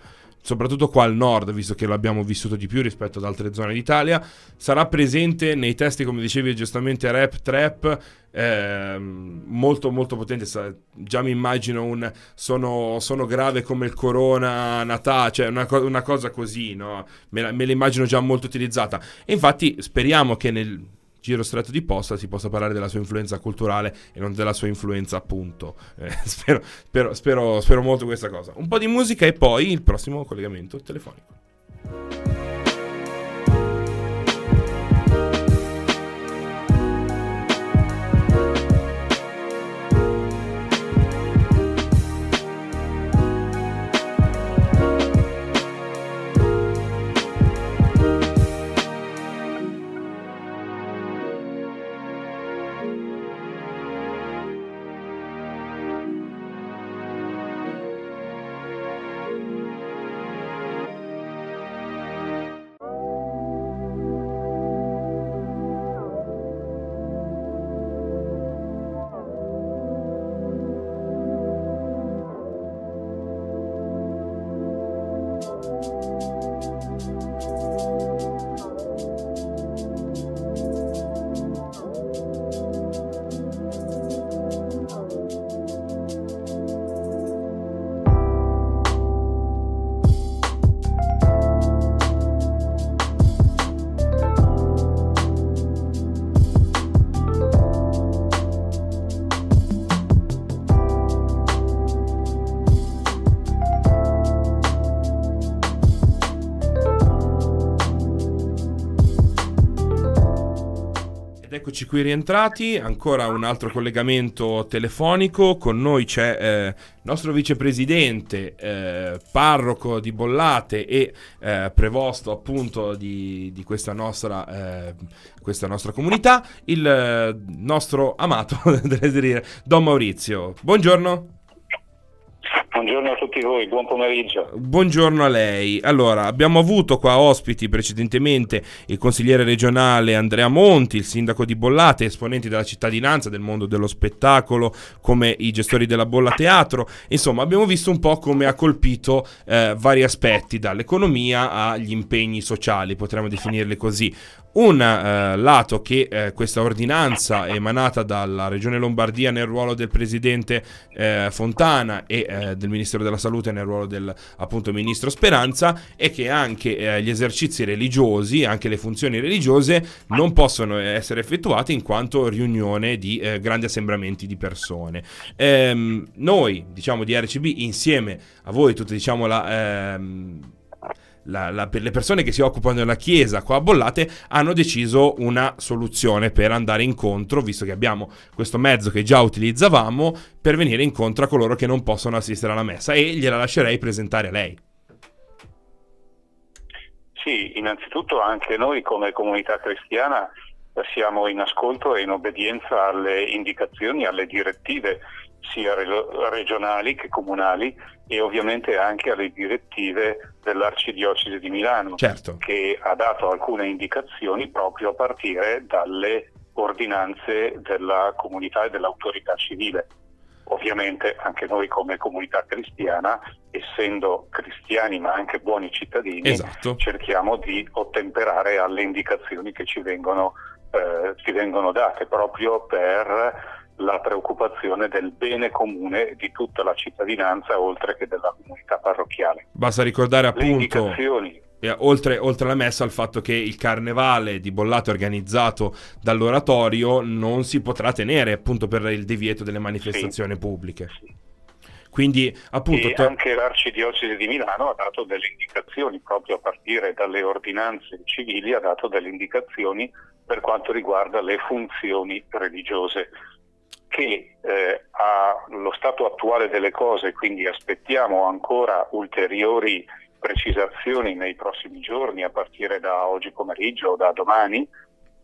Soprattutto qua al nord, visto che l'abbiamo vissuto di più rispetto ad altre zone d'Italia, sarà presente nei testi, come dicevi giustamente, rap, trap, ehm, molto molto potente. Già mi immagino un sono, sono grave come il corona Natale, cioè una, co- una cosa così, no? Me la, me la immagino già molto utilizzata. E infatti speriamo che nel giro stretto di posta si possa parlare della sua influenza culturale e non della sua influenza appunto. Eh, spero, spero, spero, spero molto questa cosa. Un po' di musica e poi il prossimo collegamento telefonico. Eccoci qui rientrati, ancora un altro collegamento telefonico, con noi c'è eh, il nostro vicepresidente, eh, parroco di Bollate e eh, prevosto appunto di, di questa, nostra, eh, questa, nostra, comunità, il eh, nostro amato Don Maurizio. Buongiorno. Buongiorno a tutti voi, buon pomeriggio. Buongiorno a lei. Allora, abbiamo avuto qua ospiti precedentemente il consigliere regionale Andrea Monti, il sindaco di Bollate, esponenti della cittadinanza, del mondo dello spettacolo, come i gestori della Bolla Teatro. Insomma, abbiamo visto un po' come ha colpito eh, vari aspetti, dall'economia agli impegni sociali, potremmo definirli così. Un eh, lato che eh, questa ordinanza emanata dalla Regione Lombardia nel ruolo del presidente eh, Fontana e eh, del Ministero della Salute nel ruolo del appunto ministro Speranza è che anche eh, gli esercizi religiosi, anche le funzioni religiose non possono essere effettuate in quanto riunione di eh, grandi assembramenti di persone. Ehm, noi, diciamo di RCB, insieme a voi, tutte diciamo la... Ehm, la, la, le persone che si occupano della chiesa qua a Bollate hanno deciso una soluzione per andare incontro, visto che abbiamo questo mezzo che già utilizzavamo, per venire incontro a coloro che non possono assistere alla messa e gliela lascerei presentare a lei. Sì, innanzitutto anche noi come comunità cristiana siamo in ascolto e in obbedienza alle indicazioni, alle direttive sia regionali che comunali e ovviamente anche alle direttive dell'Arcidiocesi di Milano, certo. che ha dato alcune indicazioni proprio a partire dalle ordinanze della comunità e dell'autorità civile. Ovviamente anche noi come comunità cristiana, essendo cristiani ma anche buoni cittadini, esatto. cerchiamo di ottemperare alle indicazioni che ci vengono, eh, ci vengono date proprio per la preoccupazione del bene comune di tutta la cittadinanza oltre che della comunità parrocchiale. Basta ricordare appunto eh, oltre, oltre, alla messa al fatto che il carnevale di Bollato organizzato dall'oratorio non si potrà tenere appunto per il divieto delle manifestazioni sì. pubbliche. Sì. Quindi appunto... E anche l'Arcidiocesi di Milano ha dato delle indicazioni, proprio a partire dalle ordinanze civili, ha dato delle indicazioni per quanto riguarda le funzioni religiose che eh, allo stato attuale delle cose, quindi aspettiamo ancora ulteriori precisazioni nei prossimi giorni, a partire da oggi pomeriggio o da domani,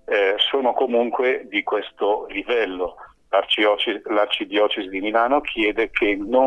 eh, sono comunque di questo livello. L'arcidiocesi di Milano chiede che non